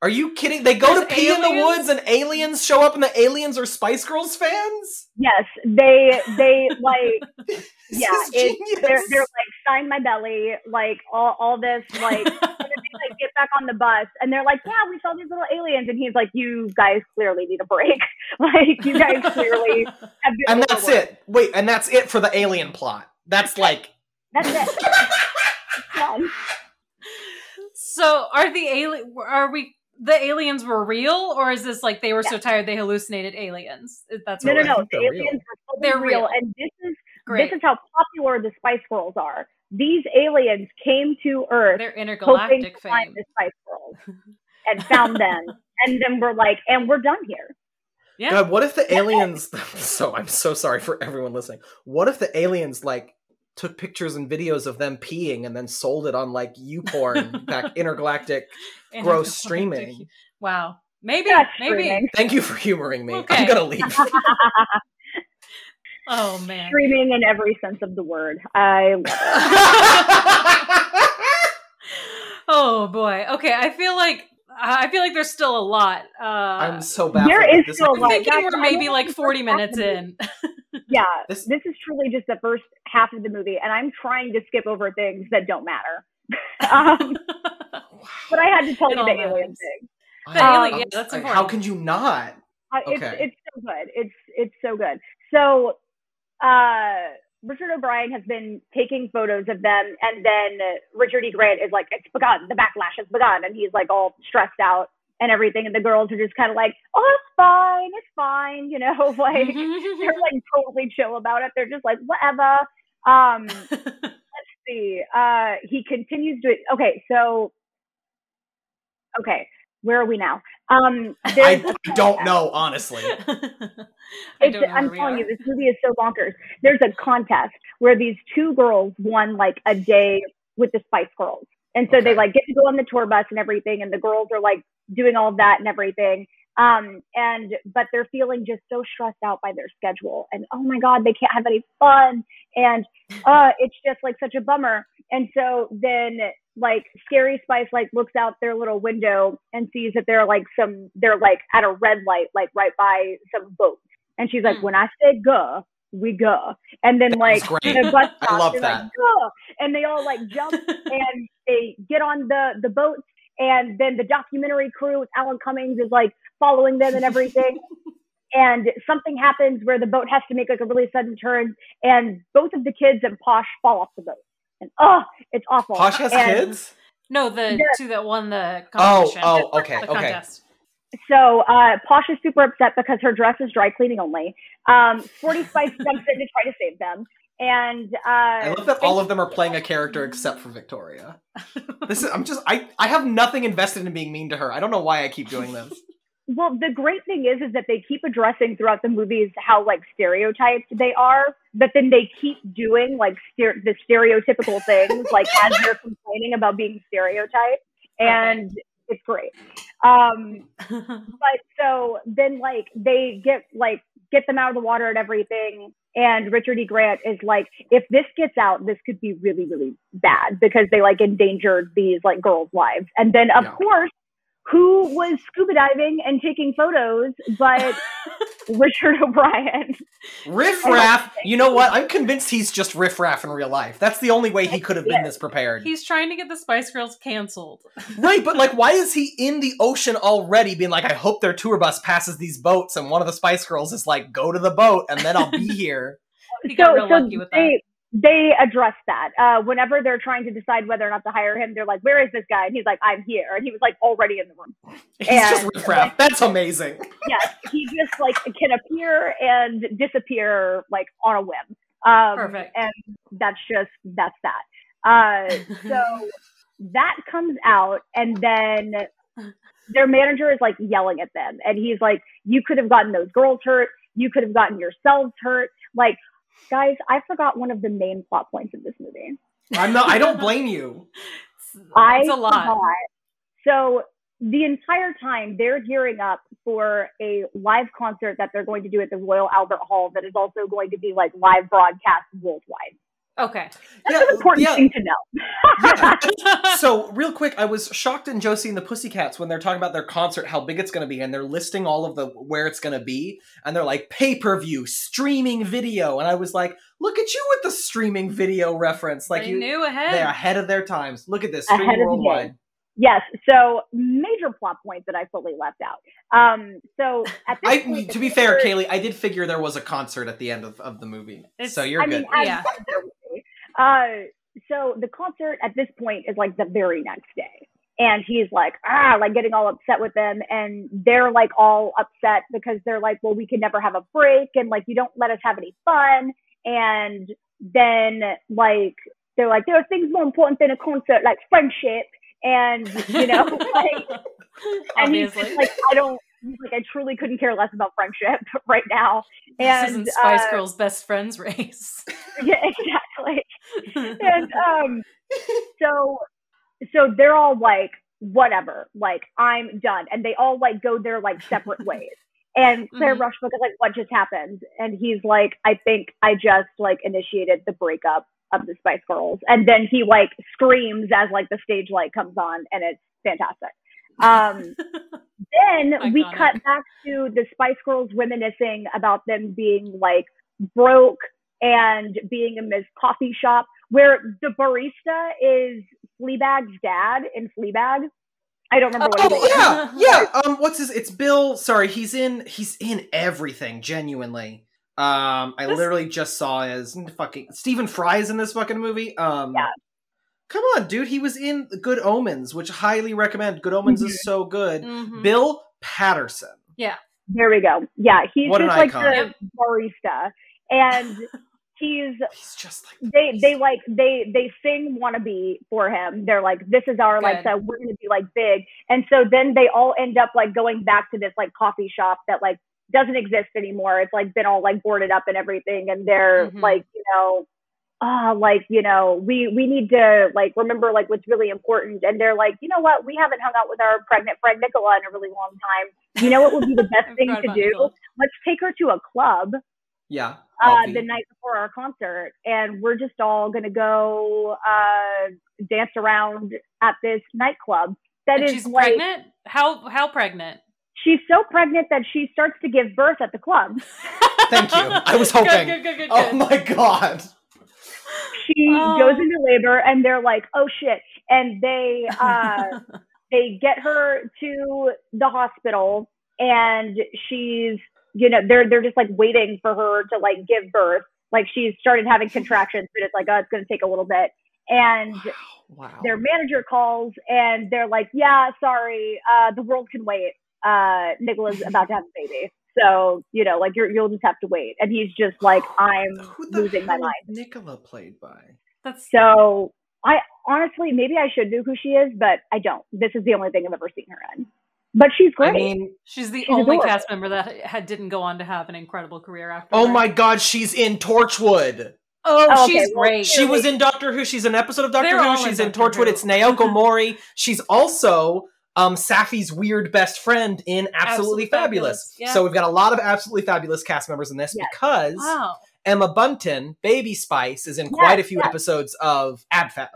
Are you kidding? They go There's to pee in the woods and aliens show up and the aliens are Spice Girls fans? Yes, they they <laughs> like This Yeah, is it- genius. they're they're like sign my belly, like all all this like <laughs> and they like get back on the bus and they're like, Yeah, we saw these little aliens and he's like, You guys clearly need a break. <laughs> like you guys clearly have been and that's overworked." it. Wait, and that's it for the alien plot. That's like That's it. So are the alien? Are we? The aliens were real, or is this like they were so tired they hallucinated aliens? That's No, what no, I no. The they're aliens are fully They're real, real. and this is Great. this is how popular the Spice Girls are. These aliens came to Earth They're hoping intergalactic to find fame. the Spice Girls <laughs> and found them, and then we're like, and we're done here. Yeah. God, what if the aliens? <laughs> So I'm so sorry for everyone listening. What if the aliens like took pictures and videos of them peeing and then sold it on like YouPorn back <laughs> intergalactic? gross streaming. Wow. Maybe. Yeah, maybe. streaming. Thank you for humoring me. Okay. I'm gonna leave. <laughs> Oh man. Streaming in every sense of the word. I love it. <laughs> oh boy. Okay. I feel like I feel like there's still a lot. Uh, I'm so baffled. There is that is this still a I'm lot. thinking guys, we're maybe like 40 minutes in. <laughs> Yeah, <laughs> This- this is truly just the first half of the movie, and I'm trying to skip over things that don't matter. <laughs> um, but I had to tell It you all the alien matters. thing. The Um, alien, yeah, that's Like, important. How can you not? Uh, it's Okay. it's so good. It's it's so good. So, uh, Richard O'Brien has been taking photos of them, and then Richard E. Grant is like, "It's begun. The backlash has begun," and he's like all stressed out and everything, and the girls are just kind of like, "Oh, it's fine. It's fine," you know, <laughs> like <laughs> they're like totally chill about it. They're just like, "Whatever." Um, <laughs> let's see. Uh, he continues to. Okay, so. Okay, where are we now? Um, there's I <laughs> a- don't know, honestly. <laughs> I don't know I'm telling are. you, this movie is so bonkers. There's a contest where these two girls won like a day with the Spice Girls. And so they like get to go on the tour bus and everything, and the girls are like doing all of that and everything. Um, and but they're feeling just so stressed out by their schedule, and oh my god, they can't have any fun, and uh, it's just like such a bummer. And so then like Scary Spice like looks out their little window and sees that they're like some they're like at a red light, like right by some boats. And she's like, Hmm. when I say go, we go. And then That like the bus <laughs> I stops, they're that. like, go. And they all like jump <laughs> and they get on the the boats and then the documentary crew with Alan Cummings is like following them and everything. <laughs> and something happens where the boat has to make like a really sudden turn and both of the kids and Posh fall off the boat. And oh, it's awful. Posh has And kids. no, the Yeah. two that won the Oh, oh, okay, the okay. contest. So uh, Posh is super upset because her dress is dry cleaning only. Um, Sporty Spice <laughs> jumps in to try to save them. And uh, I love that all of them are playing a character except for Victoria. This is I'm just I I have nothing invested in being mean to her. I don't know why I keep doing this. <laughs> Well, the great thing is, is that they keep addressing throughout the movies how like stereotyped they are, but then they keep doing like stere- the stereotypical things, <laughs> like as they're complaining about being stereotyped, and it's great. Um, <laughs> but so then like they get like get them out of the water and everything, and Richard E. Grant is like, if this gets out, this could be really, really bad because they like endangered these like girls' lives, and then of Yeah. course who was scuba diving and taking photos, but <laughs> Richard O'Brien. Riff Raff. You know what? I'm convinced he's just Riff Raff in real life. That's the only way he could have been this prepared. He's trying to get the Spice Girls canceled. <laughs> Right, but like, why is he in the ocean already being like, I hope their tour bus passes these boats? And one of the Spice Girls is like, go to the boat and then I'll be <laughs> here. He got real lucky with that. They, they address that. Uh, whenever they're trying to decide whether or not to hire him, they're like, Where is this guy? And he's like, I'm here. And he was like already in the room. He's And- just Riff Raff. That's amazing. <laughs> yes, he just like can appear and disappear like on a whim. Um, Perfect. And that's just that's that. Uh, so <laughs> that comes out, and then their manager is like yelling at them, and he's like, "You could have gotten those girls hurt. You could have gotten yourselves hurt." Like, guys, I forgot one of the main plot points of this movie. I'm not. I don't blame you. <laughs> I it's a lot. forgot. So the entire time they're gearing up for a live concert that they're going to do at the Royal Albert Hall that is also going to be like live broadcast worldwide. Okay. That's an important yeah. thing to know. <laughs> so real quick, I was shocked in Josie and the Pussycats when they're talking about their concert, how big it's going to be, and they're listing all of the where it's going to be, and they're like pay per view, streaming video, and I was like, look at you with the streaming video reference, like they you, knew ahead. they're ahead of their times. Look at this Ahead streaming of the worldwide. Yes. So major plot points that I fully left out. Um, so at this I, point, to be fair, Kaylee, I did figure there was a concert at the end of, of the movie, so you're I good. mean, Yeah. there. Uh, so the concert at this point is like the very next day. And he's like, ah, like getting all upset with them. And they're like all upset because they're like, well, we can never have a break. And like, you don't let us have any fun. And then like, they're like, there are things more important than a concert, like friendship. And, you know, <laughs> like, and he's just like, I don't, like, I truly couldn't care less about friendship <laughs> right now. this And, isn't Spice uh, Girls best friends race. <laughs> Yeah, exactly and um so so they're all like whatever like i'm done and they all like go their like separate ways and claire Mhm. rushbrook is like what just happened and he's like i think i just like initiated the breakup of the spice girls and then he like screams as like the stage light comes on and it's fantastic um <laughs> then we cut back to the Spice Girls reminiscing about them being like broke and being in this coffee shop where the barista is Fleabag's dad in Fleabag. I don't remember what Oh name is. yeah, yeah. <laughs> Um, what's his? It's Bill. Sorry, he's in. He's in everything. Genuinely. Um, I This- literally just saw his fucking Stephen Fry's in this fucking movie. Um, Yeah. Come on, dude. He was in Good Omens, which highly recommend. Good Omens Mm-hmm. is so good. Mhm. Bill Paterson. Yeah. There we go. Yeah, he's What just like icon. the barista, and <laughs> he's He's just like they they like they they sing wannabe for him they're like this is our like so we're gonna be like big and so then they all end up like going back to this like coffee shop that like doesn't exist anymore it's like been all like boarded up and everything and they're Mhm. like you know ah like you know we we need to like remember like what's really important and they're like you know what we haven't hung out with our pregnant friend nicola in a really long time you know what would be the best <laughs> thing to do Nicole. let's take her to a club yeah. uh, the night before our concert, and we're just all gonna go uh, dance around at this nightclub. That And is she's like pregnant. How how pregnant? She's so pregnant that she starts to give birth at the club. <laughs> Thank you. I was <laughs> Good, hoping. Good, good, good, Oh my god. She Oh. goes into labor, and they're like, "Oh shit!" And they uh, <laughs> they get her to the hospital, and she's you know they're they're just like waiting for her to like give birth. Like she's started having contractions, but it's like, oh, it's gonna take a little bit. And Wow. their manager calls and they're like, "Yeah, sorry, uh, the world can wait. Uh, Nicola's about to have a baby, so you know, like you're you'll just have to wait." And he's just like, "I'm losing my hell mind." Nicola played by. That's So I honestly, maybe I should know who she is, but I don't. This is the only thing I've ever seen her in. But she's great. I mean, she's the She's only adorable. cast member that had didn't go on to have an incredible career after. oh my god, she's in Torchwood. Oh, Oh, she's well, great. She was in Doctor Who. She's an episode of Doctor They're Who. She's in Doctor Torchwood. Who. It's Naoko Mori. She's also um Saffy's weird best friend in Absolutely, Absolutely Fabulous. Fabulous, yeah. So we've got a lot of Absolutely Fabulous cast members in this Yes. because Wow. Emma Bunton, Baby Spice, is in Yes, quite a few yes. episodes of AbFab.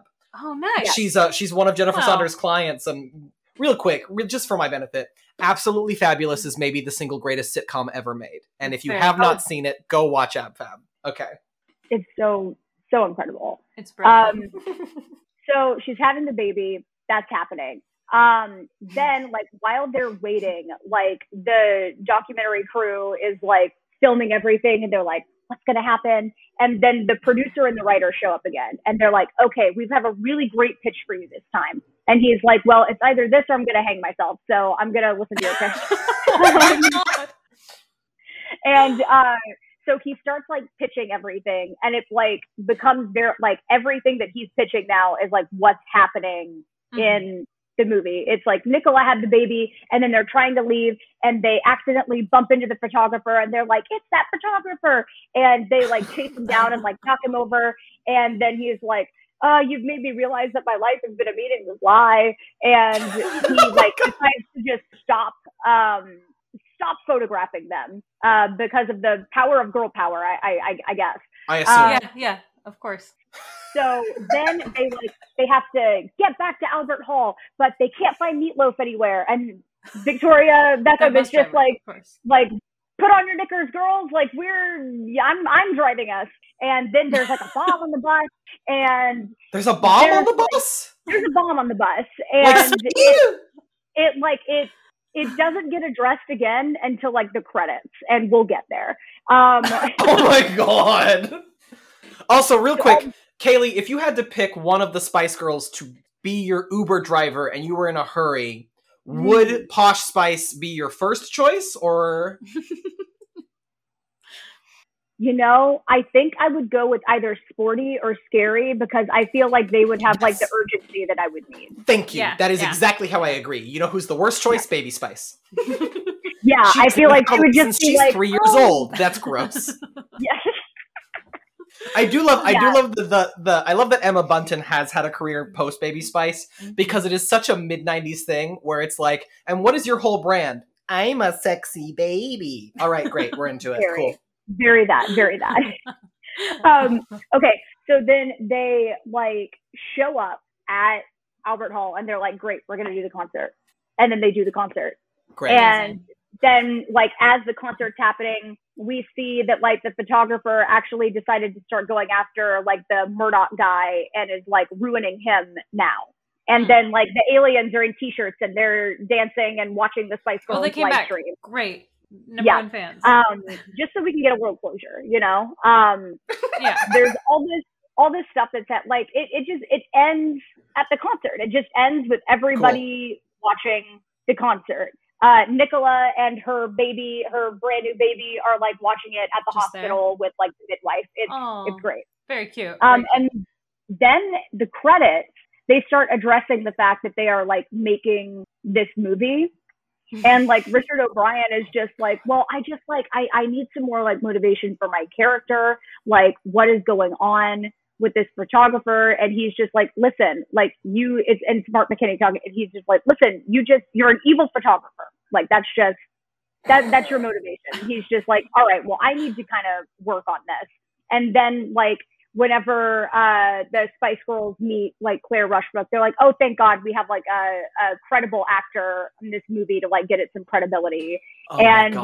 Oh, nice. She's uh she's one of Jennifer Wow. Saunders' clients, and real quick, re- just for my benefit, Absolutely Fabulous is maybe the single greatest sitcom ever made. And if you Fair. have not seen it, go watch AbFab. Okay. It's so so incredible. It's brilliant. Um, <laughs> so she's having the baby. That's happening. Um, then like while they're waiting, like the documentary crew is like filming everything and they're like, what's going to happen? And then the producer and the writer show up again and they're like, okay, we have a really great pitch for you this time. And he's like, well, it's either this or I'm going to hang myself. So I'm going to listen to your pitch. <laughs> <laughs> and uh, so he starts like pitching everything and it's like becomes very like everything that he's pitching now is like what's happening Mhm. in the movie it's like nicola had the baby and then they're trying to leave and they accidentally bump into the photographer and they're like it's that photographer and they like chase him down and like knock him over and then he's like uh, you've made me realize that my life has been a meaningless lie. And he <laughs> like decides to just stop, um, stop photographing them, uh, because of the power of girl power, I, I, I guess. I assume. Uh, yeah, yeah, of course. <laughs> So then they like, they have to get back to Albert Hall, but they can't find Meatloaf anywhere. And Victoria Beckham is just driver, like, like put on your knickers girls like we're i'm i'm driving us and then there's like a bomb on the bus and There's a bomb on the bus? there's a bomb on the bus Like, and it, it like it it doesn't get addressed again until like the credits and we'll get there um <laughs> oh my <laughs> god. Also, real quick, um, Kaylee, if you had to pick one of the Spice Girls to be your Uber driver and you were in a hurry, hmm. would Posh Spice be your first choice or <laughs> you know i think i would go with either sporty or scary because i feel like they would have like the urgency that i would need Thank you. Yeah, that is yeah. exactly how I agree. You know who's the worst choice? Baby Spice. <laughs> yeah i feel like been they would just be she's like three years "Oh, old. That's gross. <laughs> yeah. I do love. I do love the, the the. I love that Emma Bunton has had a career post Baby Spice because it is such a mid '90s thing where it's like, and what is your whole brand? I'm a sexy baby. All right, great. We're into it. Very. Cool. very that very that <laughs> um okay so then they like show up at albert hall and they're like great we're gonna do the concert and then they do the concert Great. and then like as the concert's happening we see that like the photographer actually decided to start going after like the murdoch guy and is like ruining him now and then like the aliens are in t-shirts and they're dancing and watching the spice girls Oh, they came live back. stream Great. Number Yeah. one fans. um just so we can get a world closure you know um <laughs> yeah. there's all this all this stuff that's at like it, it just it ends at the concert it just ends with everybody watching the concert uh nicola and her baby her brand new baby are like watching it at the Just there. hospital with like the midwife. It's Oh, it's great. Very cute. um very and then the credits they start addressing the fact that they are like making this movie. <laughs> And like Richard O'Brien is just like, well, I just like I I need some more like motivation for my character, like what is going on with this photographer, and he's just like, listen, like you, it's and Mark McKinney talking, and he's just like, listen, you just you're an evil photographer, like that's just that that's your motivation. He's just like, all right, well, I need to kind of work on this, and then like whenever uh the Spice Girls meet like Claire Rushbrook, they're like, oh, thank God we have like a, a credible actor in this movie to like get it some credibility. oh and-.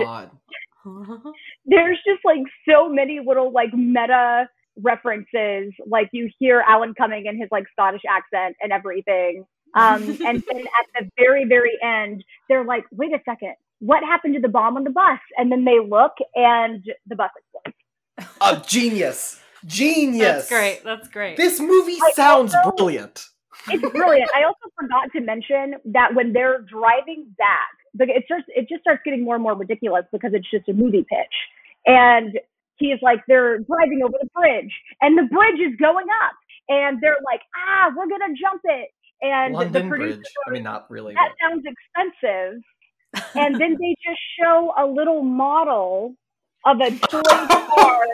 <laughs> There's just like so many little like meta references. Like you hear Alan Cumming in his like Scottish accent and everything. Um, <laughs> and then at the very, very end, they're like, wait a second, what happened to the bomb on the bus? And then they look and the bus explodes. A genius. Genius. That's great. That's great. This movie I sounds also- brilliant. It's brilliant. I also forgot to mention that when they're driving back, like it starts, it just starts getting more and more ridiculous because it's just a movie pitch. And he's like, they're driving over the bridge, and the bridge is going up, and they're like, ah, we're gonna jump it. And the producer Bridge. I mean, not really. that but- sounds expensive. And then they <laughs> just show a little model of a toy <laughs> car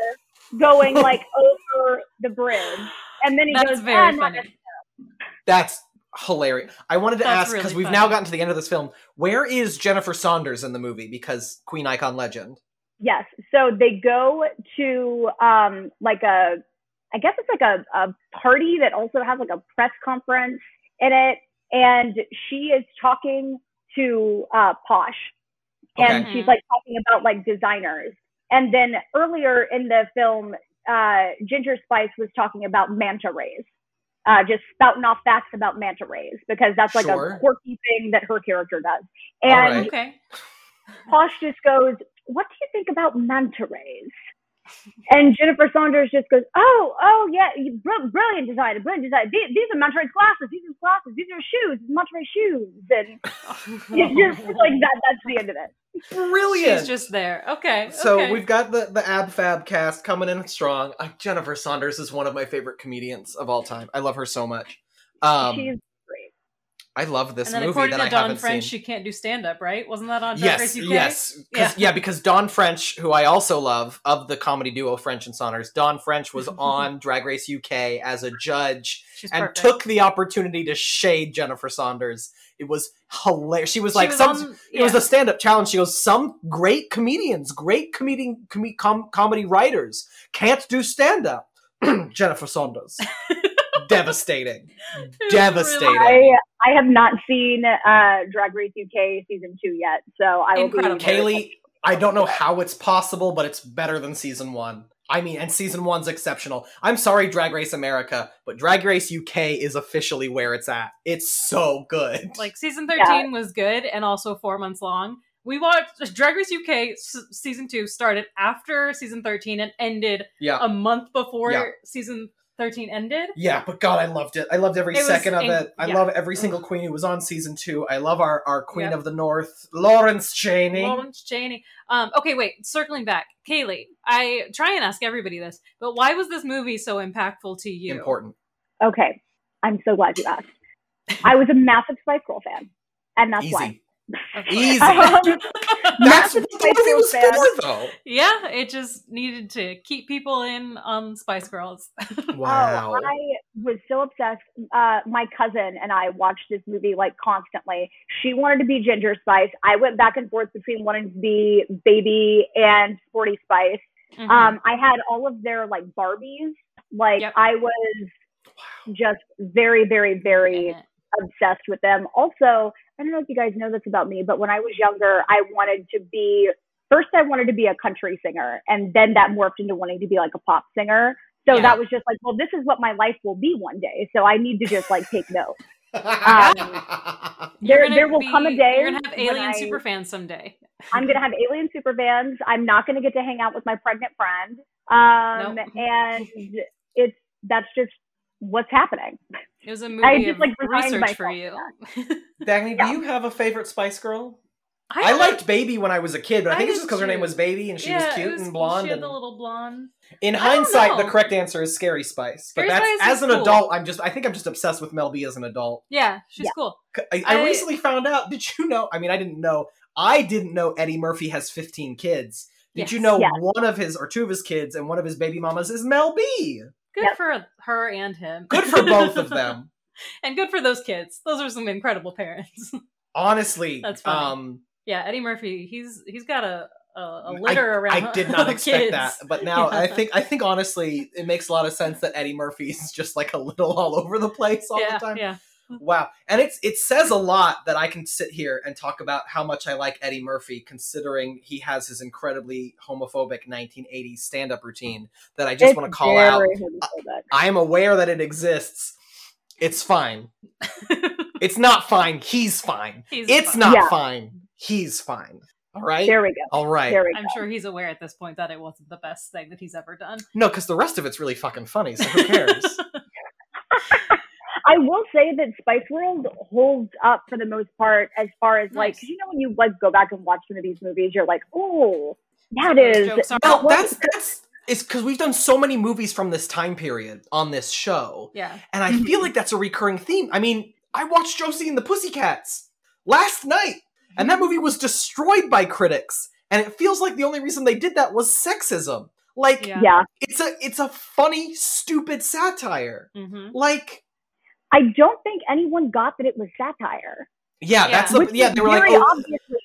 going <laughs> like over the bridge. And then he That's goes, very ah, funny. That's hilarious. I wanted to That's ask because really we've funny. now gotten to the end of this film. Where is Jennifer Saunders in the movie? Because Queen Icon Legend. Yes. So they go to um like a I guess it's like a, a party that also has like a press conference in it. and she is talking to uh, Posh, and Okay. she's like talking about like designers. And then earlier in the film, uh, Ginger Spice was talking about manta rays, uh, just spouting off facts about manta rays because that's like Sure. a quirky thing that her character does. And right. Okay. Posh just goes, "What do you think about manta rays?" And Jennifer Saunders just goes, "Oh, oh yeah, you- br- brilliant design, brilliant design. These, these are manta ray glasses. These are glasses. These are shoes. Manta ray shoes." And <laughs> it's just like that. That's the end of it. Brilliant. She's just there. Okay. So okay. we've got the the Ab Fab cast coming in strong. Uh, Jennifer Saunders is one of my favorite comedians of all time. I love her so much. Um, She's great. I love this and then movie according that to I haven't French, seen. she can't do stand up, right? Wasn't that on Drag Yes, Race UK? yes, 'Cause- yeah. because Dawn French, who I also love, of the comedy duo French and Saunders, Dawn French was <laughs> on Drag Race UK as a judge She's and perfect. took the opportunity to shade Jennifer Saunders. It was hilarious. She was She like, was some, on- it was a stand-up challenge. She goes, some great comedians, great comedian, com- com- comedy writers can't do stand-up. <clears throat> Jennifer Saunders, <laughs> devastating, <laughs> <laughs> devastating. really- I I have not seen uh, Drag Race UK season two yet, so I will Incredible. be. Kaylee, I don't know how it's possible, but it's better than season one. I mean, and season one's exceptional. I'm sorry, Drag Race America, but Drag Race UK is officially where it's at. It's so good. like season 13 was good and also four months long. We watched Drag Race UK s- season two started after season 13 and ended yeah. a month before Yeah. season 13 ended. Yeah, but God, I loved it. I loved every It was second of in- it. I yeah. love every single queen who was on season two. I love our, our Queen Yeah. of the North, Lawrence Chaney. Lawrence Chaney. Um, okay, wait. Circling back, Kaylee. I try and ask everybody this, but why was this movie so impactful to you? Important. Okay, I'm so glad you asked. I was a massive Spice Girl fan, and that's why. Easy. Of course. Easy. <laughs> Um, <laughs> That's what the movie was fan. for, though. yeah, it just needed to keep people in on Spice Girls. <laughs> Wow. Oh, I was so obsessed. Uh, my cousin and I watched this movie like constantly. She wanted to be Ginger Spice. I went back and forth between wanting to be Baby and Sporty Spice. Mhm. Um, I had all of their like Barbies. Like Yep. I was just very, very, very In it. Obsessed with them. Also, I don't know if you guys know this about me, but when I was younger, I wanted to be first I wanted to be a country singer and then that morphed into wanting to be like a pop singer. So Yeah. that was just like, well, this is what my life will be one day. So I need to just like take note. <laughs> You're There, there will be- come a day. You're gonna have alien I- super fans someday. I'm gonna have alien super fans. I'm not gonna get to hang out with my pregnant friend. Um, Nope. and it's that's just what's happening. It was a movie just of like research for you. to <laughs> Dagny, Yeah. do you have a favorite Spice Girl? I, I liked Baby when I was a kid, but I I think it's just because her name was Baby and she yeah, was cute was- and blonde. She had and- the little blonde. In hindsight, the correct answer is Scary Spice. But Scary that's Spice as an cool. adult, I'm just I think I'm just obsessed with Mel B as an adult. Yeah, she's Yeah. cool. I, I I- recently found out. Did you know? I mean, I didn't know. I didn't know Eddie Murphy has 15 kids. Did Yes. you know Yes. one of his or two of his kids and one of his baby mamas is Mel B? Good Yep. for her and him. Good for both of them. <laughs> and good for those kids. Those are some incredible parents. <laughs> Honestly, That's funny. um, yeah, Eddie Murphy. He's he's got a a litter around. I did not <laughs> expect kids. that, but now I think I think honestly it makes a lot of sense that Eddie Murphy's just like a little all over the place all yeah, the time. yeah. Mm-hmm. Wow, and it's it says a lot that I can sit here and talk about how much I like Eddie Murphy, considering he has his incredibly homophobic 1980s stand-up routine that I just It's want to call out. homophobic. I am aware that it exists. It's fine. <laughs> It's not fine. He's fine. He's it's fine. not Yeah. fine. He's fine. All right. There we go. All right. There we I'm sure he's aware at this point that it wasn't the best thing that he's ever done. No, because the rest of it's really fucking funny. So who cares? <laughs> I will say that Spice World holds up for the most part as far as like, Nice. 'cause you know when you like go back and watch some of these movies, you're like, oh, that is. Those is. jokes are- well, what- that's that's it's because we've done so many movies from this time period on this show, yeah. and I feel like that's a recurring theme. I mean, I watched Josie and the Pussycats last night, and that movie was destroyed by critics, and it feels like the only reason they did that was sexism. Like Yeah. yeah. it's a it's a funny, stupid satire. hmm Like I don't think anyone got that it was satire. yeah, Yeah. that's the, Which yeah. it They were like, very oh, obviously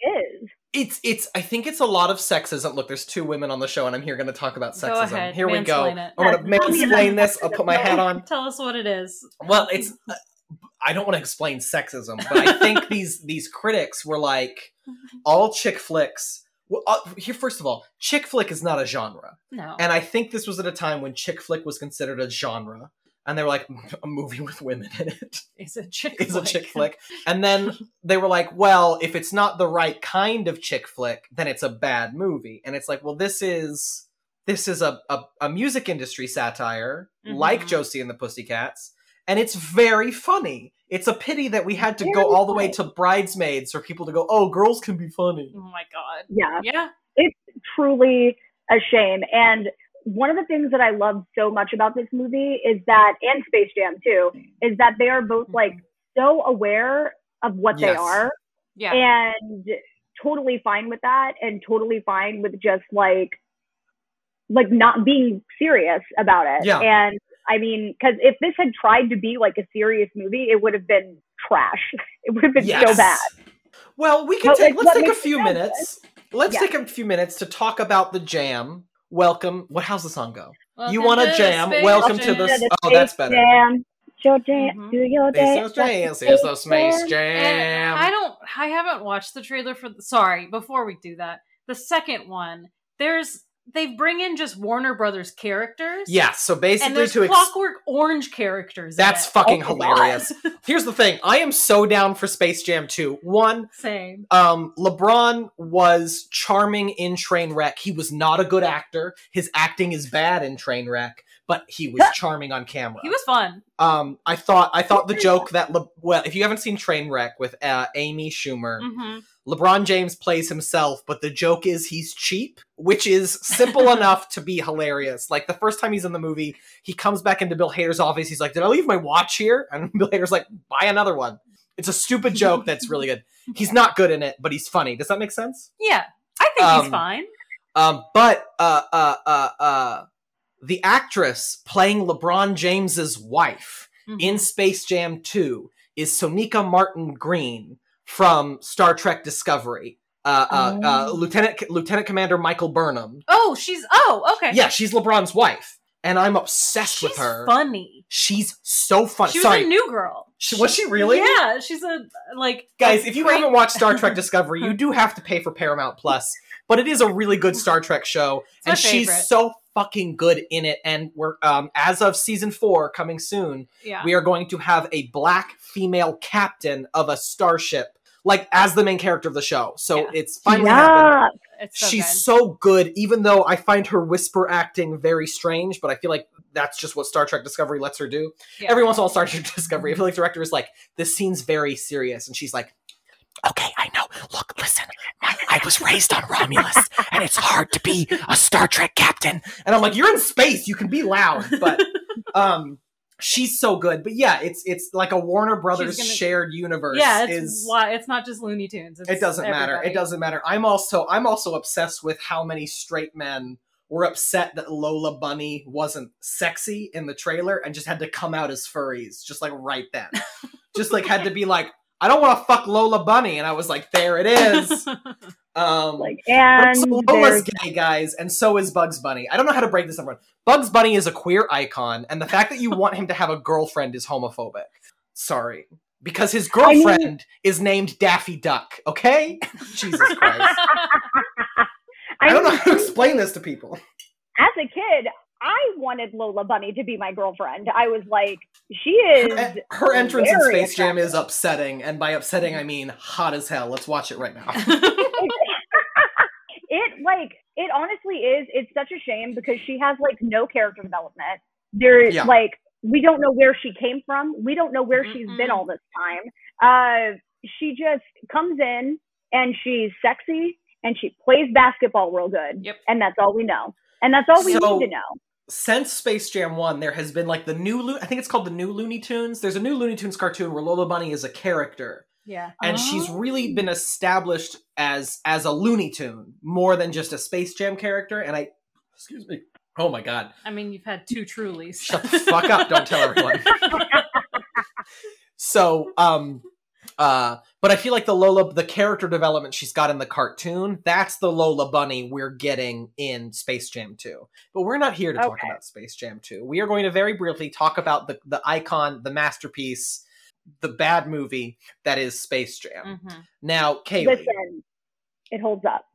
is. it's it's. I think it's a lot of sexism. Look, there's two women on the show, and I'm here going to talk about sexism. Go sexism. ahead, Here we go. it. I'm going to Tell me this. I'll put my hat on. Tell us what it is. Well, it's. uh, I don't want to explain sexism, but I think <laughs> these these critics were like all chick flicks. Well, uh, here first of all, chick flick is not a genre, no. and I think this was at a time when chick flick was considered a genre, and they were like a movie with women in it it's a chick is a chick flick, and then they were like, well, if it's not the right kind of chick flick, then it's a bad movie, and it's like, well, this is this is a a, a music industry satire like Mhm. Josie and the Pussycats, and it's very funny. It's a pity that we had to Very go all the way to Bridesmaids for people to go, oh, girls can be funny. Oh my god. Yeah. Yeah. It's truly a shame. And one of the things that I love so much about this movie is that, and Space Jam too, is that they are both like mm-hmm. so aware of what they are Yeah. and totally fine with that and totally fine with just like, like not being serious about it. Yeah. And I mean, cause if this had tried to be like a serious movie, it would have been trash. <laughs> It would have been so bad. Well, we can But, take. let's take a few minutes. Let's Yeah. take a few minutes to talk about the jam. Welcome. What? How's the song go? you want to to jam? Space Welcome to Jam. the. To the Oh, that's better. Jam. Your jam, Mhm. do your Space dance. Jam, here's the Space Jam. Jam. I don't. I haven't watched the trailer for. The, sorry, before we do that, the second one. There's they bring in just Warner Brothers characters. Yeah. So basically, to ex- Clockwork Orange characters. that's fucking Oh hilarious. <laughs> Here's the thing. I am so down for Space Jam 2. One, Same. um, LeBron was charming in Trainwreck. He was not a good actor. His acting is bad in Trainwreck, but he was <laughs> charming on camera. He was fun. um, I thought I thought the joke that Le- well, if you haven't seen Trainwreck with uh, Amy Schumer, hmm LeBron James plays himself, but the joke is he's cheap, which is simple <laughs> enough to be hilarious. Like the first time he's in the movie, he comes back into Bill Hader's office. He's like, "Did I leave my watch here?" And <laughs> Bill Hader's like, "Buy another one." It's a stupid joke that's really good. He's not good in it, but he's funny. Does that make sense? Yeah, I think he's Um, fine. Um, but uh, uh, uh, uh, the actress playing LeBron James's wife in Mhm. Space Jam 2 is Sonequa Martin Green from Star Trek Discovery. Uh, uh, uh, Oh. Lieutenant Lieutenant Commander Michael Burnham. Oh, she's. Oh, okay. Yeah, she's LeBron's wife, and I'm obsessed she's with her. funny. She's so funny. She was Sorry, a new girl. She- was she really? Yeah, she's a like. Guys, if you great- haven't watched Star Trek <laughs> Discovery, you do have to pay for Paramount Plus. But it is a really good Star Trek show, It's and she's so fucking good in it. And we're um, as of season four coming soon, yeah. we are going to have a black female captain of a starship, like as the main character of the show. So Yeah. it's finally happened. It's so She's good. so good, even though I find her whisper acting very strange, but I feel like that's just what Star Trek Discovery lets her do. Yeah. Every once in a while, Star Trek <laughs> Discovery, I feel like the director is like, this scene's very serious. And she's like, okay, I know. Look, listen, I, I was raised on Romulus, and it's hard to be a Star Trek captain. And I'm like, you're in space, you can be loud. But <laughs> um, she's so good. But yeah, it's it's like a Warner Brothers gonna- shared universe. Yeah, it's is why it's not just Looney Tunes. It doesn't matter. It doesn't matter. I'm also I'm also obsessed with how many straight men were upset that Lola Bunny wasn't sexy in the trailer and just had to come out as furries, just like right then. <laughs> just like had to be like, I don't want to fuck Lola Bunny, and I was like, there it is. <laughs> Um, Like, and also Lola's gay, guys, and so is Bugs Bunny. I don't know how to break this down. Bugs Bunny is a queer icon, and the fact that you want him to have a girlfriend is homophobic. Sorry. Because his I mean- girlfriend is named Daffy Duck, okay? Jesus Christ. <laughs> I don't know how to explain this to people. as a kid, I wanted Lola Bunny to be my girlfriend. I was like, she is. Her, her entrance in Space Jam is upsetting, and by upsetting, I mean hot as hell. Let's watch it right now. <laughs> it like it honestly is. It's such a shame because she has like no character development. There, Yeah. like we don't know where she came from. We don't know where she's been all this time. Uh, she just comes in and she's sexy and she plays basketball real good. Yep. And that's all we know. And that's all we So- need to know. Since Space Jam 1, there has been like the new, Lo- I think it's called the new Looney Tunes. There's a new Looney Tunes cartoon where Lola Bunny is a character. yeah. and she's Oh. really been established as as a Looney Tune more than just a Space Jam character. And I, excuse me, oh my god, I mean, you've had two Trulies. shut the fuck up! Don't tell everyone. <laughs> So, um, uh, but I feel like the Lola, the character development she's got in the cartoon, that's the Lola Bunny we're getting in Space Jam 2. But we're not here to talk Okay. about Space Jam 2. We are going to very briefly talk about the the icon, the masterpiece, the bad movie that is Space Jam. Mhm. Now, Kaylee, Listen, it holds up.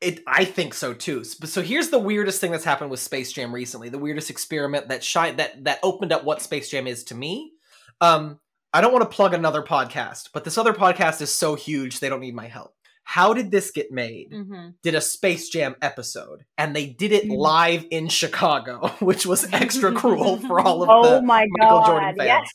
it I think so too. So here's the weirdest thing that's happened with Space Jam recently. The weirdest experiment that shi- that that opened up what Space Jam is to me. Um, I don't want to plug another podcast, but this other podcast is so huge they don't need my help. How did this get made? Mhm. Did a Space Jam episode, and they did it Mhm. live in Chicago, <laughs> which was extra cruel for all of <laughs> Oh the my Michael god! Jordan fans. Yes,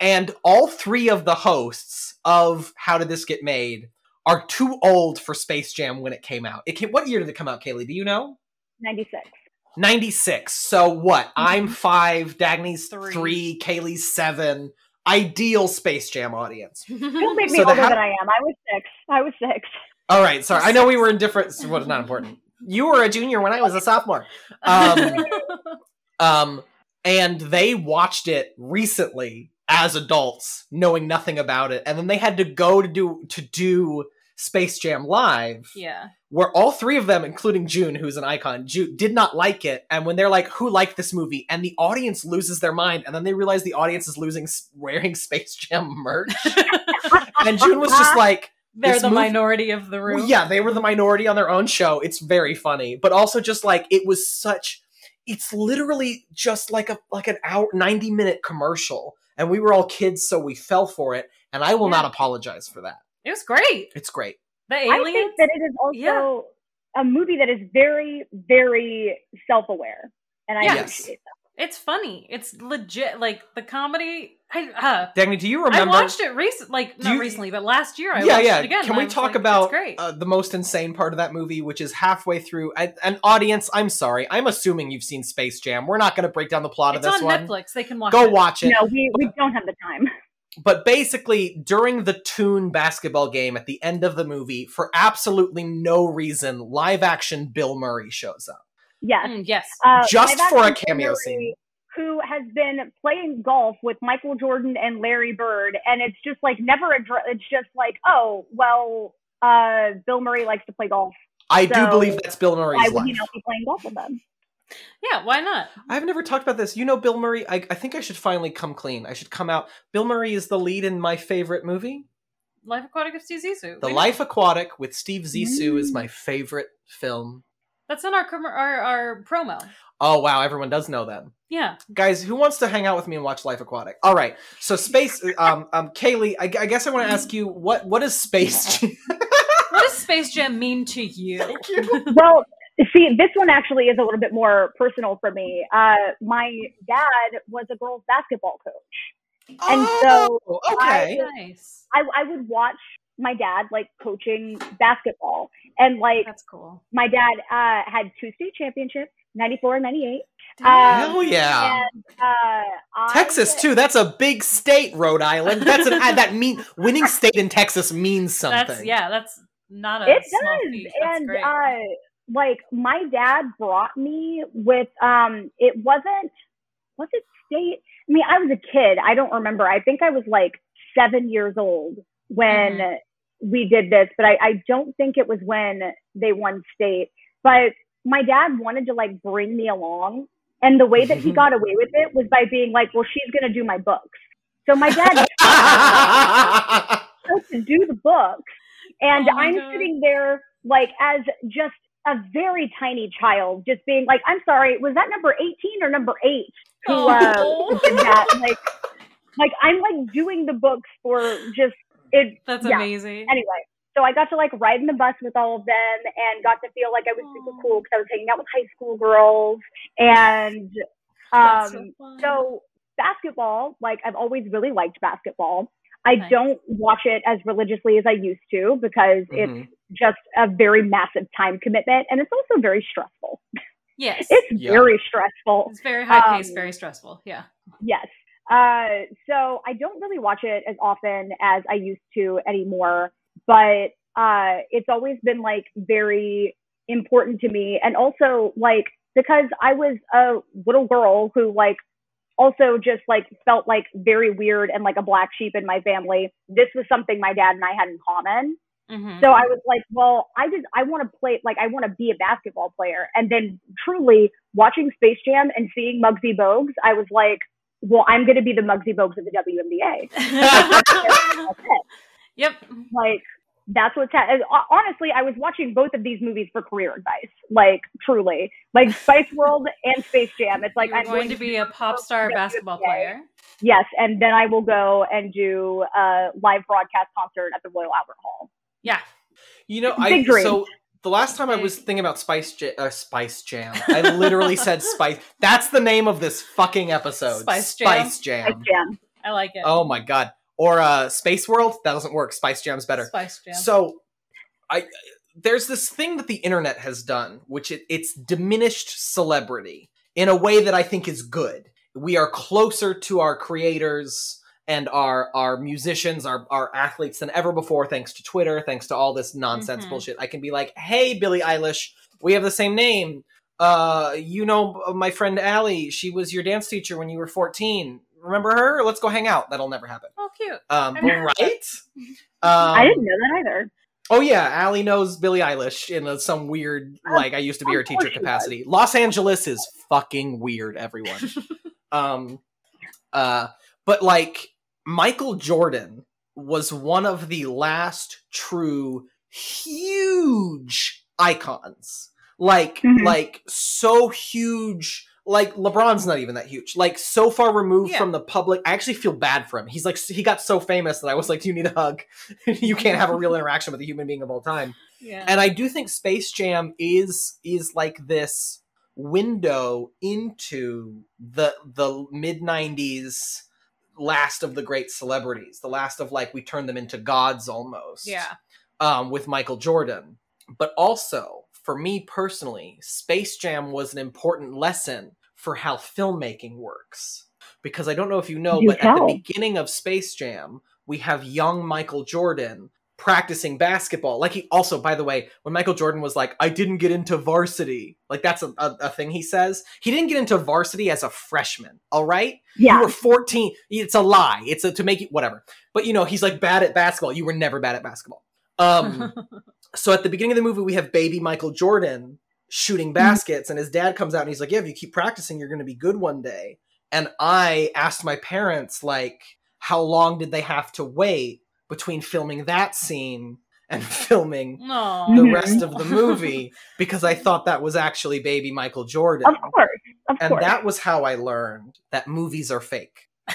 And all three of the hosts of How Did This Get Made are too old for Space Jam when it came out. It came, what year did it come out, Kaylee? Do you know? ninety six. 96. So what? I'm five, Dagny's Three. three, Kaylee's seven. Ideal Space Jam audience. <laughs> Don't make me So older how- than I am. I was six. I was six. All right, sorry. I know we were in different. <laughs> What is not important. You were a junior when I was a sophomore. <laughs> Um, um, and they watched it recently as adults, knowing nothing about it, and then they had to go to do to do Space Jam live, yeah. where all three of them, including June, who's an icon, June did not like it. And when they're like, "Who liked this movie?" and the audience loses their mind, and then they realize the audience is losing wearing <laughs> Space Jam merch, <laughs> and June was just like. They're This the movie- minority of the room. Well, yeah, they were the minority on their own show. It's very funny, but also just like it was such. It's literally just like a like an hour, ninety minute commercial, and we were all kids, so we fell for it. And I will Yeah. not apologize for that. It was great. It's great. The aliens. I think that it is also Yeah. a movie that is very, very self aware, and I Yes. appreciate that. it's funny. It's legit. Like the comedy. I uh, Dagny, do you remember? I watched it recent, like not you- recently, but last year I yeah, watched yeah. it again. Can we talk like, about great? uh, the most insane part of that movie, which is halfway through? And, an audience, I'm sorry, I'm assuming you've seen Space Jam. We're not going to break down the plot it's of this on one. Netflix. They can watch. Go it. watch it. No, we, we don't have the time. But basically during the toon basketball game at the end of the movie for absolutely no reason live action bill murray shows up Yes. Mm, yes. Uh, Just for a cameo Bill scene. Who has been playing golf with Michael Jordan and Larry Bird, and it's just like never address. It's just like, oh, well, uh, Bill Murray likes to play golf. i do believe that's bill Why murray's would he not be playing golf with them? Yeah. Why not? i've never talked about this you know bill murray I, I think i should finally come clean i should come out bill murray is the lead in my favorite movie Life Aquatic of Steve Zissou. the We- life aquatic with steve zissou is Mm. my favorite film That's in our our our promo. oh wow everyone does know that Yeah. guys who wants to hang out with me and watch life aquatic all right so space um um kaylee i, I guess i want to ask you what what is space <laughs> What does Space Jam mean to you? Thank you. <laughs> Well, see, this one actually is a little bit more personal for me. Uh, my dad was a girls basketball coach. And so Oh, okay. Nice. I, I would watch my dad like coaching basketball, and like That's cool. my dad uh, had two state championships, '94 and '98. Damn. Hell yeah. And uh, I, Texas too. That's a big state, Rhode Island. That's an uh, that mean winning state in Texas means something. That's yeah. That's not a It small does, feat. That's and great. uh, like my dad brought me with. Um, it wasn't was it state? I mean, I was a kid. I don't remember. I think I was like seven years old when Mm-hmm. we did this, but I, I don't think it was when they won state. But my dad wanted to like bring me along. And the way that he <laughs> got away with it was by being like, well, she's going to do my books. So my dad <laughs> supposed to do the books. And Oh I'm God. sitting there like as just a very tiny child, just being like, I'm sorry, was that number 18 or number eight who uh, Oh. did that? Like, like I'm like doing the books for just it. That's yeah. amazing. Anyway, so I got to like ride in the bus with all of them and got to feel like I was super cool because I was hanging out with high school girls and um fun. so basketball, like I've always really liked basketball. I Nice. don't watch it as religiously as I used to because it's Mhm. Just a very massive time commitment and it's also very stressful. yes, <laughs> It's Yeah. very stressful. it's very high paced, um, very stressful. Yeah. Yes. Uh, so I don't really watch it as often as I used to anymore, but uh, it's always been like very important to me. And also like because I was a little girl who like also just like felt like very weird and like a black sheep in my family. This was something my dad and I had in common. Mhm. So I was like, well, I just I want to play like I want to be a basketball player. And then truly watching Space Jam and seeing Muggsy Bogues, I was like, well, I'm going to be the Muggsy Bogues of the WNBA. <laughs> Yep. Like that's what's ha- honestly. I was watching both of these movies for career advice. Like truly, like Spice World and Space Jam. It's like You're I'm going to be a pop star basketball player. Yes, and then I will go and do a live broadcast concert at the Royal Albert Hall. Yeah. You know, I Big so the last time I was thinking about Spice ja- uh, Spice Jam, I literally said <laughs> Spice. That's the name of this fucking episode. Spice Jam? Spice Spice Jam. Jam. I like it. Oh my god. Or uh Space World? That doesn't work. Spice Jam's better. Spice Jam. So I there's this thing that the internet has done, which it, it's diminished celebrity in a way that I think is good. We are closer to our creators and our our musicians, our our athletes than ever before, thanks to Twitter, thanks to all this nonsense Mhm. bullshit. I can be like, hey Billie Eilish, we have the same name. Uh, you know my friend Allie, she was your dance teacher when you were 14. Remember her? Let's go hang out. That'll never happen. oh, cute. Um, I right? <laughs> I Um, didn't know that either. Oh yeah, Allie knows Billie Eilish in a, some weird like I used to be her teacher capacity. Los Angeles is fucking weird, everyone. <laughs> um uh but like Michael Jordan was one of the last true huge icons. Like Mhm. like so huge like LeBron's not even that huge. Like so far removed Yeah. from the public. I actually feel bad for him. He's like he got so famous that I was like, "Do you need a hug? <laughs> you can't have a real interaction with a human being of all time." Yeah. And I do think Space Jam is is like this window into the the mid 90s last of the great celebrities, the last of like we turn them into gods almost yeah. um, with Michael Jordan. But also, for me personally, Space Jam was an important lesson for how filmmaking works. Because I don't know if you know, You but at the beginning of Space Jam, we have young Michael Jordan practicing basketball. Like he also, by the way, when Michael Jordan was like, I didn't get into varsity, like that's a, a, a thing he says. He didn't get into varsity as a freshman, all right? Yeah. You were 14. It's a lie. It's a, to make it whatever. But you know, he's like bad at basketball. You were never bad at basketball. Um, <laughs> so at the beginning of the movie, we have baby Michael Jordan shooting baskets, and his dad comes out and he's like, "Yeah, if you keep practicing, you're going to be good one day." And I asked my parents, like, how long did they have to wait between filming that scene and <laughs> filming no. the Mhm. rest of the movie? Because I thought that was actually baby Michael Jordan, Of course. Of and course. that was how I learned that movies are fake. <laughs>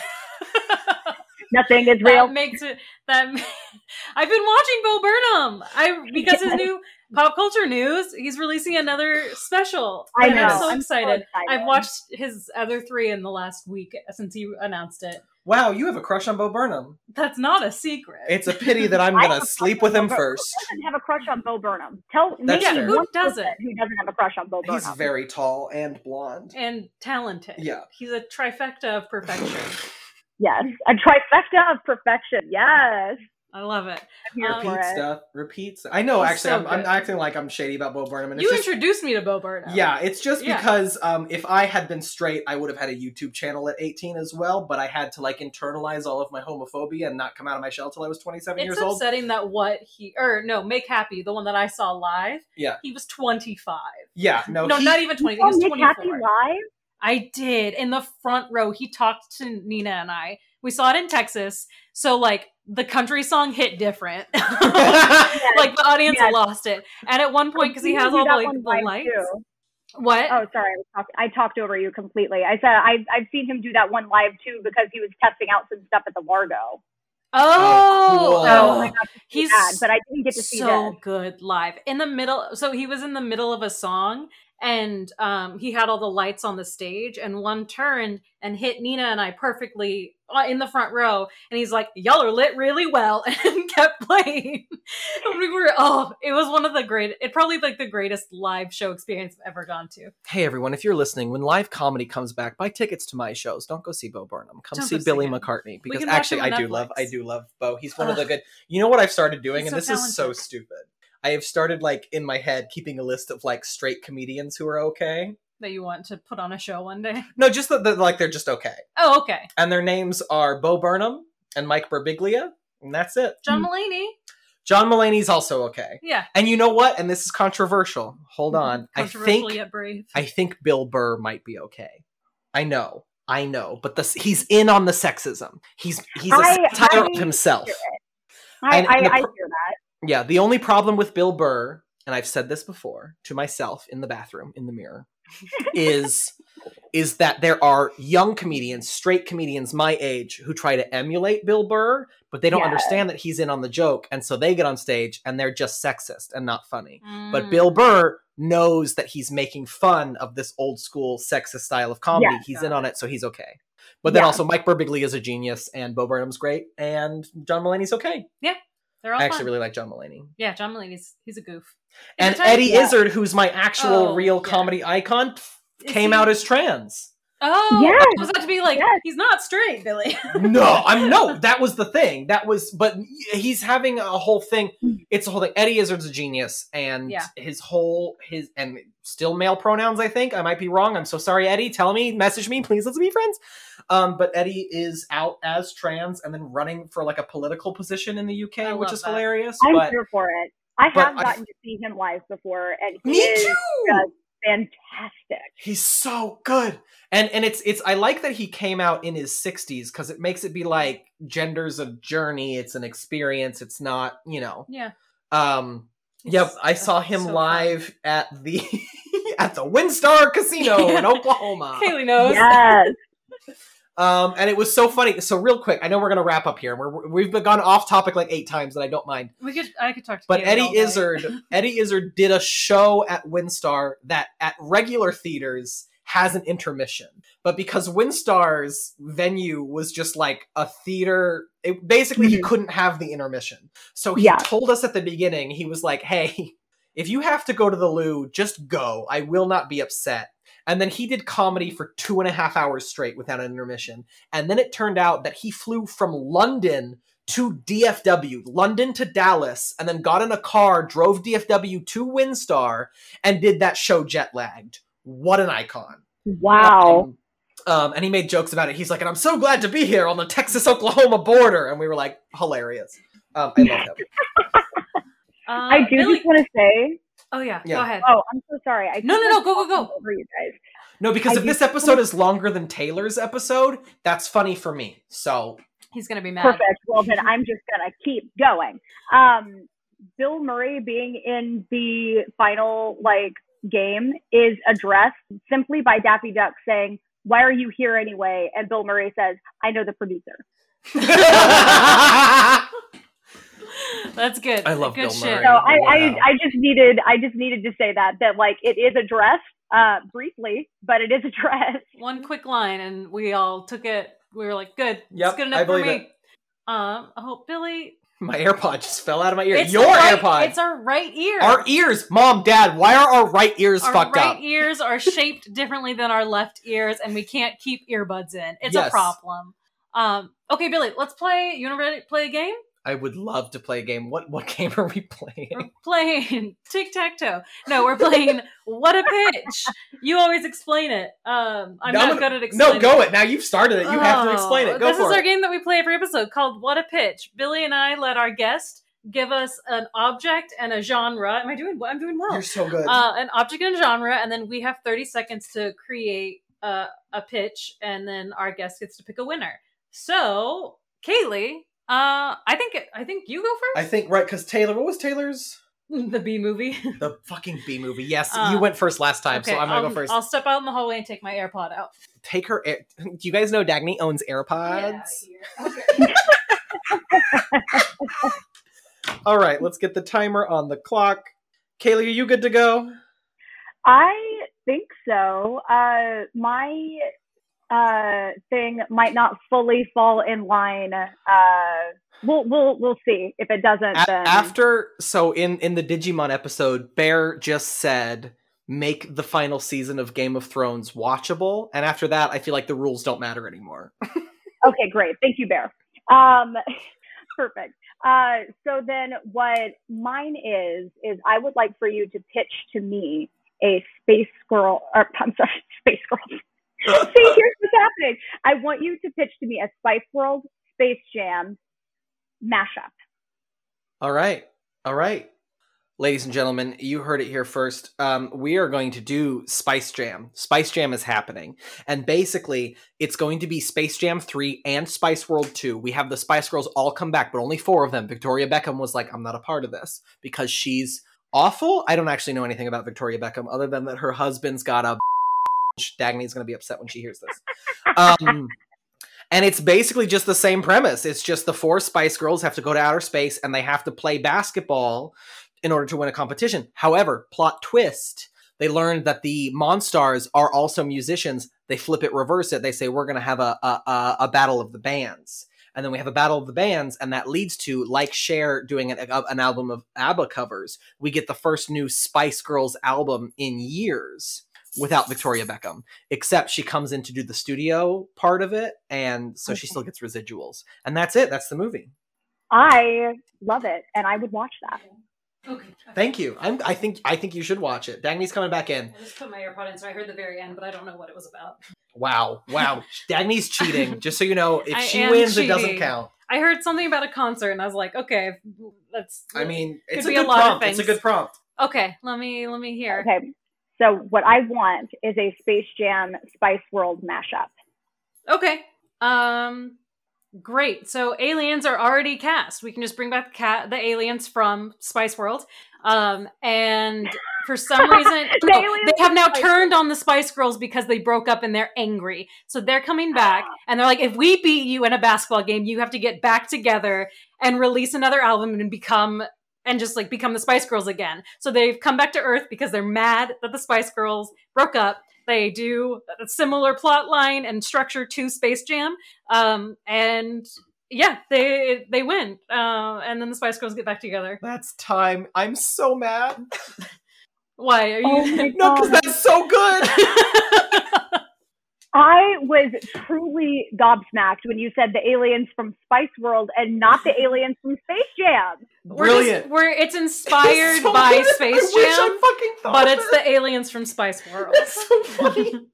Nothing is real. That makes it that <laughs> I've been watching Bo Burnham. I because his new pop culture news, he's releasing another special. I know. I'm so I'm so excited. excited. I've watched his other three in the last week since he announced it. Wow, you have a crush on Bo Burnham. That's not a secret. It's a pity that I'm <laughs> gonna sleep with him Bo first. Who doesn't have a crush on Bo Burnham? Tell That's me fair. Who doesn't? who doesn't have a crush on Bo Burnham. He's very tall and blonde. and talented. Yeah. He's a trifecta of perfection. <laughs> yes, a trifecta of perfection. Yes, I love it. I'm Um, Repeat it. stuff. Repeat. Stuff. I know. He's actually, so I'm, I'm acting like I'm shady about Bo Burnham, and You it's just introduced me to Bo Burnham. yeah. It's just Yeah. because um, if I had been straight, I would have had a YouTube channel at 18 as well. But I had to like internalize all of my homophobia and not come out of my shell till I was 27 It's years old. It's upsetting that what he or no, Make Happy, the one that I saw live. Yeah. He was 25. Yeah. No. No, he- not even 20. He Oh, was Nick 24. Happy live? I did. In the front row, he talked to Nina and I. We saw it in Texas. So, like, the country song hit different. <laughs> like, the audience Yes. lost it. And at one point, because he has all the, like, the lights. too. What? Oh, sorry, I, talk- I talked over you completely. I said I, I've seen him do that one live too because he was testing out some stuff at the Largo. Oh, cool. So Oh. I got he's that, but I didn't get to see so good live in the middle. So he was in the middle of a song, and um, he had all the lights on the stage, and one turned and hit Nina and I perfectly uh, in the front row, and he's like, "Y'all are lit really well," <laughs> and kept playing. and we were oh, it was one of the great. It probably like the greatest live show experience I've ever gone to. Hey everyone, if you're listening, when live comedy comes back, buy tickets to my shows. Don't go see Bo Burnham. Come Don't see Billy him. McCartney because actually I do love I do love Bo. He's one of the good. You know what I've started doing, He's and so this is so stupid. I have started like in my head keeping a list of like straight comedians who are okay. That you want to put on a show one day. No, just that that, like they're just okay, Oh, okay. and their names are Bo Burnham and Mike Birbiglia, and that's it. John. Mulaney. John Mulaney's also okay, Yeah. and you know what? And this is controversial. Hold mm-hmm. on, I Controversial think yet brave. I think Bill Burr might be okay. I know. I know, but this he's in on the sexism. He's he's a I- satire I of himself. hear I, And- I, and the I hear that. Yeah, the only problem with Bill Burr, and I've said this before to myself in the bathroom in the mirror, is <laughs> is that there are young comedians, straight comedians my age who try to emulate Bill Burr, but they don't Yeah. understand that he's in on the joke, and so they get on stage and they're just sexist and not funny. But Mm. Bill Burr knows that he's making fun of this old school sexist style of comedy. Yeah. he's in on it, so he's okay. But then Yeah. also Mike Birbiglia is a genius, and Bo Burnham's great, and John Mulaney's okay. They're all I actually fun. really like John Mulaney. yeah, John Mulaney's he's a goof. And Eddie Yeah. Izzard, who's my actual Oh, real yeah. comedy icon, Is came he- out as trans. Oh, yeah. I was about to be like, yes. he's not straight, Billy. <laughs> no, I'm no. That was the thing. That was, but he's having a whole thing. It's a whole thing. Eddie Izzard's a genius, and Yeah. his whole his and still male pronouns. I think I might be wrong. I'm so sorry, Eddie. Tell me, message me, please. Let's be friends. Um, but Eddie is out as trans and then running for like a political position in the UK, I which is that. hilarious. I'm but here for it. I but have I- gotten to see him live before, and he me is too. just fantastic. He's so good. And and it's it's I like that he came out in his 60s cuz it makes it be like gender's a journey, it's an experience, it's not, you know. yeah. Um It's yep, I saw him so fun. live at the <laughs> at the WinStar Casino <laughs> in Oklahoma. Kaylee knows. Yes. Um and it was so funny. So real quick, I know we're going to wrap up here. We're, we've been gone off topic like 8 times and I don't mind. We could I could talk to But Kaylee Eddie day. Izzard, <laughs> Eddie Izzard did a show at WinStar that at regular theaters has an intermission. But because WinStar's venue was just like a theater, it, basically he Mhm. couldn't have the intermission. So he Yeah. told us at the beginning, he was like, "Hey, <laughs> if you have to go to the loo, just go. I will not be upset." And then he did comedy for two and a half hours straight without an intermission. And then it turned out that he flew from London to DFW, London to Dallas, and then got in a car, drove DFW to WinStar, and did that show jet lagged. What an icon. Wow. Um, and he made jokes about it. He's like, and I'm so glad to be here on the Texas Oklahoma border. And we were like, hilarious. Um, I love him. <laughs> Uh, I do Billy- just want to say. Oh yeah, Yeah. go ahead. Oh, I'm so sorry. I No, no, no, like, go, go, go. talking Over you guys. No, because I if this episode is longer than Taylor's episode, that's funny for me. So He's gonna be mad. Perfect. Well, then I'm just gonna keep going. Um, Bill Murray being in the final like game is addressed simply by Daffy Duck saying, "Why are you here anyway?" And Bill Murray says, "I know the producer." <laughs> <laughs> <laughs> That's good. I love good Bill shit. Murray. So I, I, Wow. I just needed, I just needed to say that that like it is addressed uh, briefly, but it is <laughs> addressed. One quick line, and we all took it. We were like, "Good, Yep, it's good enough I for me." it. Um, hope Billy, My AirPod just fell out of my ear. it's Your our right, AirPod. It's our right ear. Our ears, mom, dad. Why are our right ears Our fucked right up? ears are <laughs> shaped differently than our left ears, and we can't keep earbuds in. It's a problem. Um, okay, Billy, let's play. You want to play a game? I would love to play a game. What what <laughs> game are we We're playing? <laughs> playing tic tac toe. No, we're playing what a pitch. You always explain it. Um, I'm No, not I'm good at explaining. No, go it. Now you've started it. You have to Oh, explain it. Go this is our it. game that we play every episode called What a Pitch. Billy and I let our guest give us an object and a genre. Am I doing? What I'm doing well. You're so good. Uh, an object and a genre, and then we have 30 seconds to create a, a pitch, and then our guest gets to pick a winner. So, Kaylee, uh, I think I think you go first. I think right because Taylor. What was Taylor's <laughs> the B movie. <laughs> the fucking B movie? Yes, Uh, you went first last time, so I'm gonna I'll, go 1st I'll step out in the hallway and take my AirPod out. Take her. Air- <laughs> Do you guys know Dagny owns AirPods? All right, let's get the timer on the clock. Kaylee, are you good to go? I think so. Uh, my uh, thing might not fully fall in line. Uh, we'll we'll we'll see if it doesn't. A- then after so in in the Digimon episode, Bear just said make the final season of Game of Thrones watchable, and after that, I feel like the rules don't matter anymore. <laughs> Okay, great. Thank you, Bear. Um, <laughs> perfect. Uh, so then, what mine is is I would like for you to pitch to me a space squirrel. Or I'm sorry, <laughs> space squirrel. <laughs> See, here's what's happening. I want you to pitch to me a Spice World Space Jam mashup. All right, all right. Ladies and gentlemen, you heard it here first. Um, we are going to do Spice Jam. Spice Jam is happening. And basically, it's going to be Space Jam 3 and Spice World 2. We have the Spice Girls all come back, but only four of them. Victoria Beckham was like, I'm not a part of this because she's awful. I don't actually know anything about Victoria Beckham other than that her husband's got a. Dagny's going to be upset when she hears this. Um, and it's basically just the same premise. It's just the four Spice Girls have to go to outer space and they have to play basketball in order to win a competition. However, plot twist, they learn that the Monstars are also musicians. They flip it, reverse it. They say we're going to have a, a a battle of the bands, and then we have a battle of the bands, and that leads to like Cher doing an, an album of ABBA covers. We get the first new Spice Girls album in years without Victoria Beckham, except she comes in to do the studio part of it, and so she mm-hmm. still gets residuals, and that's it. That's the movie. I love it, and I would watch that. Okay. Thank you. I'm, I think I think you should watch it. Dagny's coming back in. I just put my AirPod in, so I heard the very end, but I don't know what it was about. Wow, wow. <laughs> Dagny's cheating. Just so you know, if I she am wins, it doesn't count. I heard something about a concert, and I was like, okay, that's. I mean, it's a be a good lot of prompt. It's a good prompt. okay. Let me let me hear. Okay. So what I want is a Space Jam Spice World mashup. Okay. Um great. So aliens are already cast. We can just bring back the cat the aliens from Spice World. Um and for some <laughs> reason The no, they have now turned on the Spice Girls because they broke up and they're angry. So they're coming back and they're like if we beat you in a basketball game, you have to get back together and release another album and become and just like become the Spice Girls again. So they've come back to Earth because they're mad that the Spice Girls broke up. They do a similar plot line and structure to Space Jam, um, and yeah, they they win. Uh, and then the Spice Girls get back together. That's time. I'm so mad. <laughs> Why are you? Oh No, because that's so good. <laughs> I was truly gobsmacked when you said the aliens from Spice World and not the <laughs> aliens from Space Jam. We're just- Brilliant. we're it's inspired So by good. Space I wish I Jam, fucking thought but it's it. the aliens from Spice World. That's so funny. <laughs>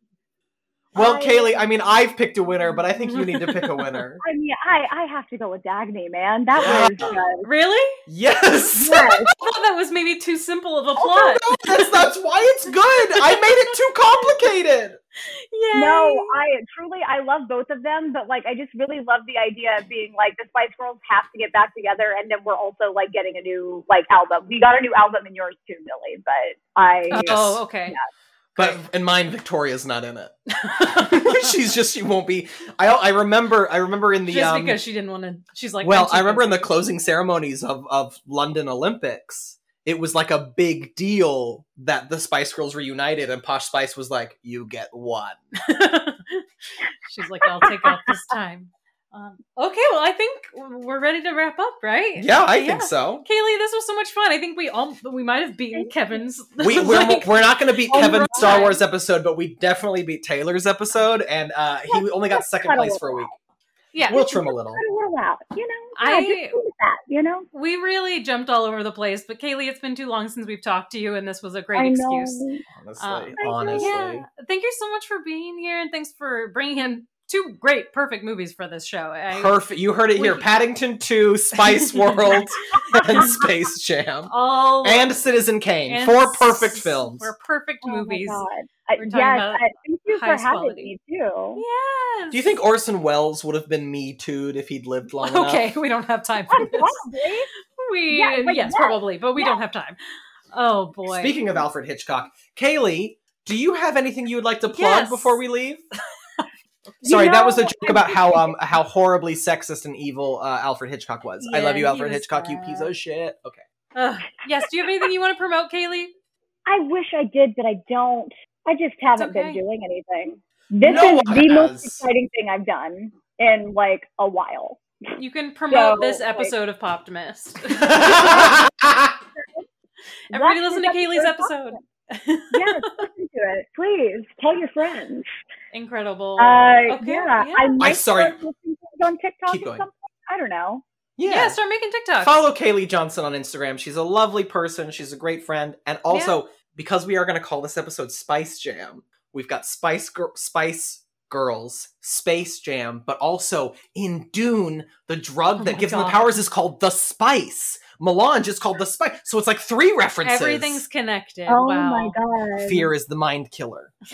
well, I- Kaylee, I mean, I've picked a winner, but I think you need to pick a winner. <laughs> I mean, I, I have to go with Dagny, man. That was uh, really? Yes. yes. <laughs> I thought that was maybe too simple of a Oh, plot. no, that's that's why it's good. I made it too complicated. <laughs> Yay. No, I truly I love both of them, but like I just really love the idea of being like the Spice Girls have to get back together, and then we're also like getting a new like album. We got a new album in yours too, Millie, but I Oh, okay. But in mine, Victoria's not in it. <laughs> <laughs> She's just she won't be. I I remember I remember in the Just um, because she didn't want to. She's like, well I remember in the closing ceremonies of of London Olympics. It was like a big deal that the Spice Girls reunited, and Posh Spice was like, "You get one." <laughs> She's like, I'll take off this time. Um, okay, well, I think we're ready to wrap up, right? Yeah, I think so. Kaylee, this was so much fun. I think we all we might have beaten Kevin's. <laughs> We, we're, like, we're not going to beat Kevin's right. Star Wars episode, but we definitely beat Taylor's episode, and uh, he only got second place for a week. yeah. We'll trim a little. A little out, you know. I- Yeah, just that, you know. we really jumped all over the place, but Kaylee, it's been too long since we've talked to you, and this was a great I know. excuse. Honestly, Um, honestly. Yeah, thank you so much for being here, and thanks for bringing in two great, perfect movies for this show. I, Perfect. You heard it here. <laughs> Paddington 2, Spice World, <laughs> and Space Jam. all And Citizen Kane. and Four perfect films. We're perfect Oh my movies. God. Uh, We're yes, about thank you for having quality. me too. Yes. Do you think Orson Welles would have been Me Too'd if he'd lived long Okay, enough? we don't have time for Oh, this. probably. We Yeah, like, yes, yeah. probably, but we Yeah. don't have time. Oh boy. Speaking of Alfred Hitchcock, Kaylee, do you have anything you would like to plug Yes. before we leave? <laughs> You Sorry, that was a joke about how um <laughs> how horribly sexist and evil uh, Alfred Hitchcock was. I love you, Alfred was Hitchcock. You bad. piece of shit. Okay. Ugh. yes. Do you have anything you want to promote, Kaylee? I wish I did, but I don't. I just haven't okay. been doing anything. This No is one the most exciting thing I've done in like a while. You can promote So, this like- episode of Poptimist. <laughs> <laughs> Everybody Everybody Watch listen to Kaylee's episode episode. Yes, listen to it. Please tell your friends. Incredible. Uh, okay, yeah, I might sorry. start listening to it on TikTok Keep at going. some point. I don't know. yeah. yeah, start making TikToks. Follow Kaylee Johnson on Instagram. She's a lovely person. She's a great friend. And also, because we are going to call this episode Spice Jam, we've got Spice Gir- Spice Girls, Space Jam, but also in Dune, the drug Oh that my gives them the powers is called the Spice. Melange is called the spice. So it's like three references. Everything's connected. Oh wow. my god. Fear is the mind killer. <laughs> <laughs>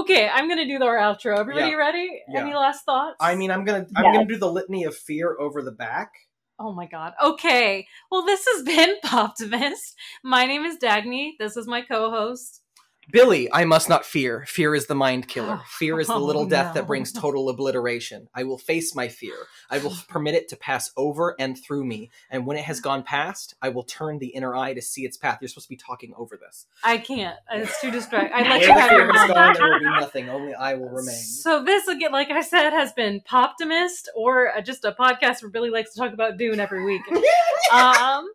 okay, I'm gonna do our outro. Everybody Yeah. ready? Yeah. Any last thoughts? I mean, I'm gonna I'm Yes. gonna do the litany of fear over the back. Oh my god. Okay. Well, this has been <laughs> Poptimist. My name is Dagny. This is my co-host. Billy, I must not fear. Fear is the mind killer. Oh, <gasps> Fear is the oh, little death no. that brings total <laughs> obliteration. I will face my fear. I will <sighs> permit it to pass over and through me. And when it has gone past, I will turn the inner eye to see its path. You're supposed to be talking over this. I can't. It's too distracting. I let you have fear your has gone, there will be nothing. Only I will <laughs> remain. So this again, like I said, has been Poptimist, or uh, just a podcast where Billy likes to talk about Dune every week. <laughs> um,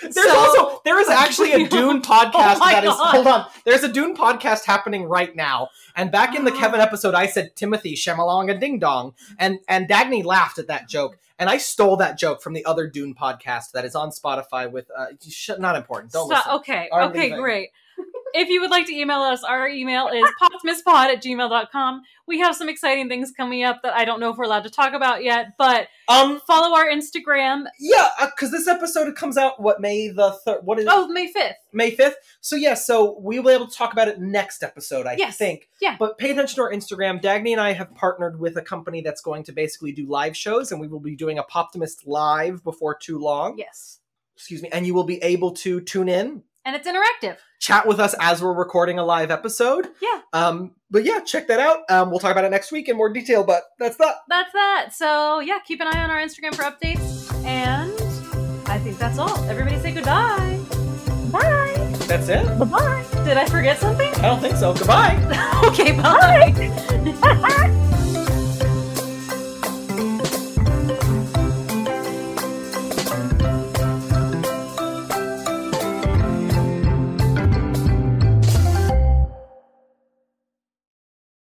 There's so- also there is actually a <laughs> Dune podcast Oh that is God. hold on. There's a Dune podcast happening right now. And back in the <gasps> Kevin episode, I said Timothy Shamalonga Ding Dong, and and Dagny laughed at that joke, and I stole that joke from the other Dune podcast that is on Spotify with uh, sh- not important. Don't so- listen. okay, okay, leaving. great. If you would like to email us, our email is <laughs> poptimistpod at gmail.com. We have some exciting things coming up that I don't know if we're allowed to talk about yet, but Um, follow our Instagram. yeah, because this episode comes out what May the third? What is Oh, May 5th. May fifth? So yeah, so we will be able to talk about it next episode, I Yes. think. Yeah. But pay attention to our Instagram. Dagny and I have partnered with a company that's going to basically do live shows, and we will be doing a Poptimist live before too long. Yes. Excuse me, and you will be able to tune in, And it's interactive. chat with us as we're recording a live episode. Yeah. Um, but yeah, check that out. Um, we'll talk about it next week in more detail. But that's that. That's that. So, yeah, keep an eye on our Instagram for updates. And I think that's all. Everybody say goodbye. Bye. That's it. Bye bye. Did I forget something? I don't think so. Goodbye. <laughs> okay, bye. <laughs>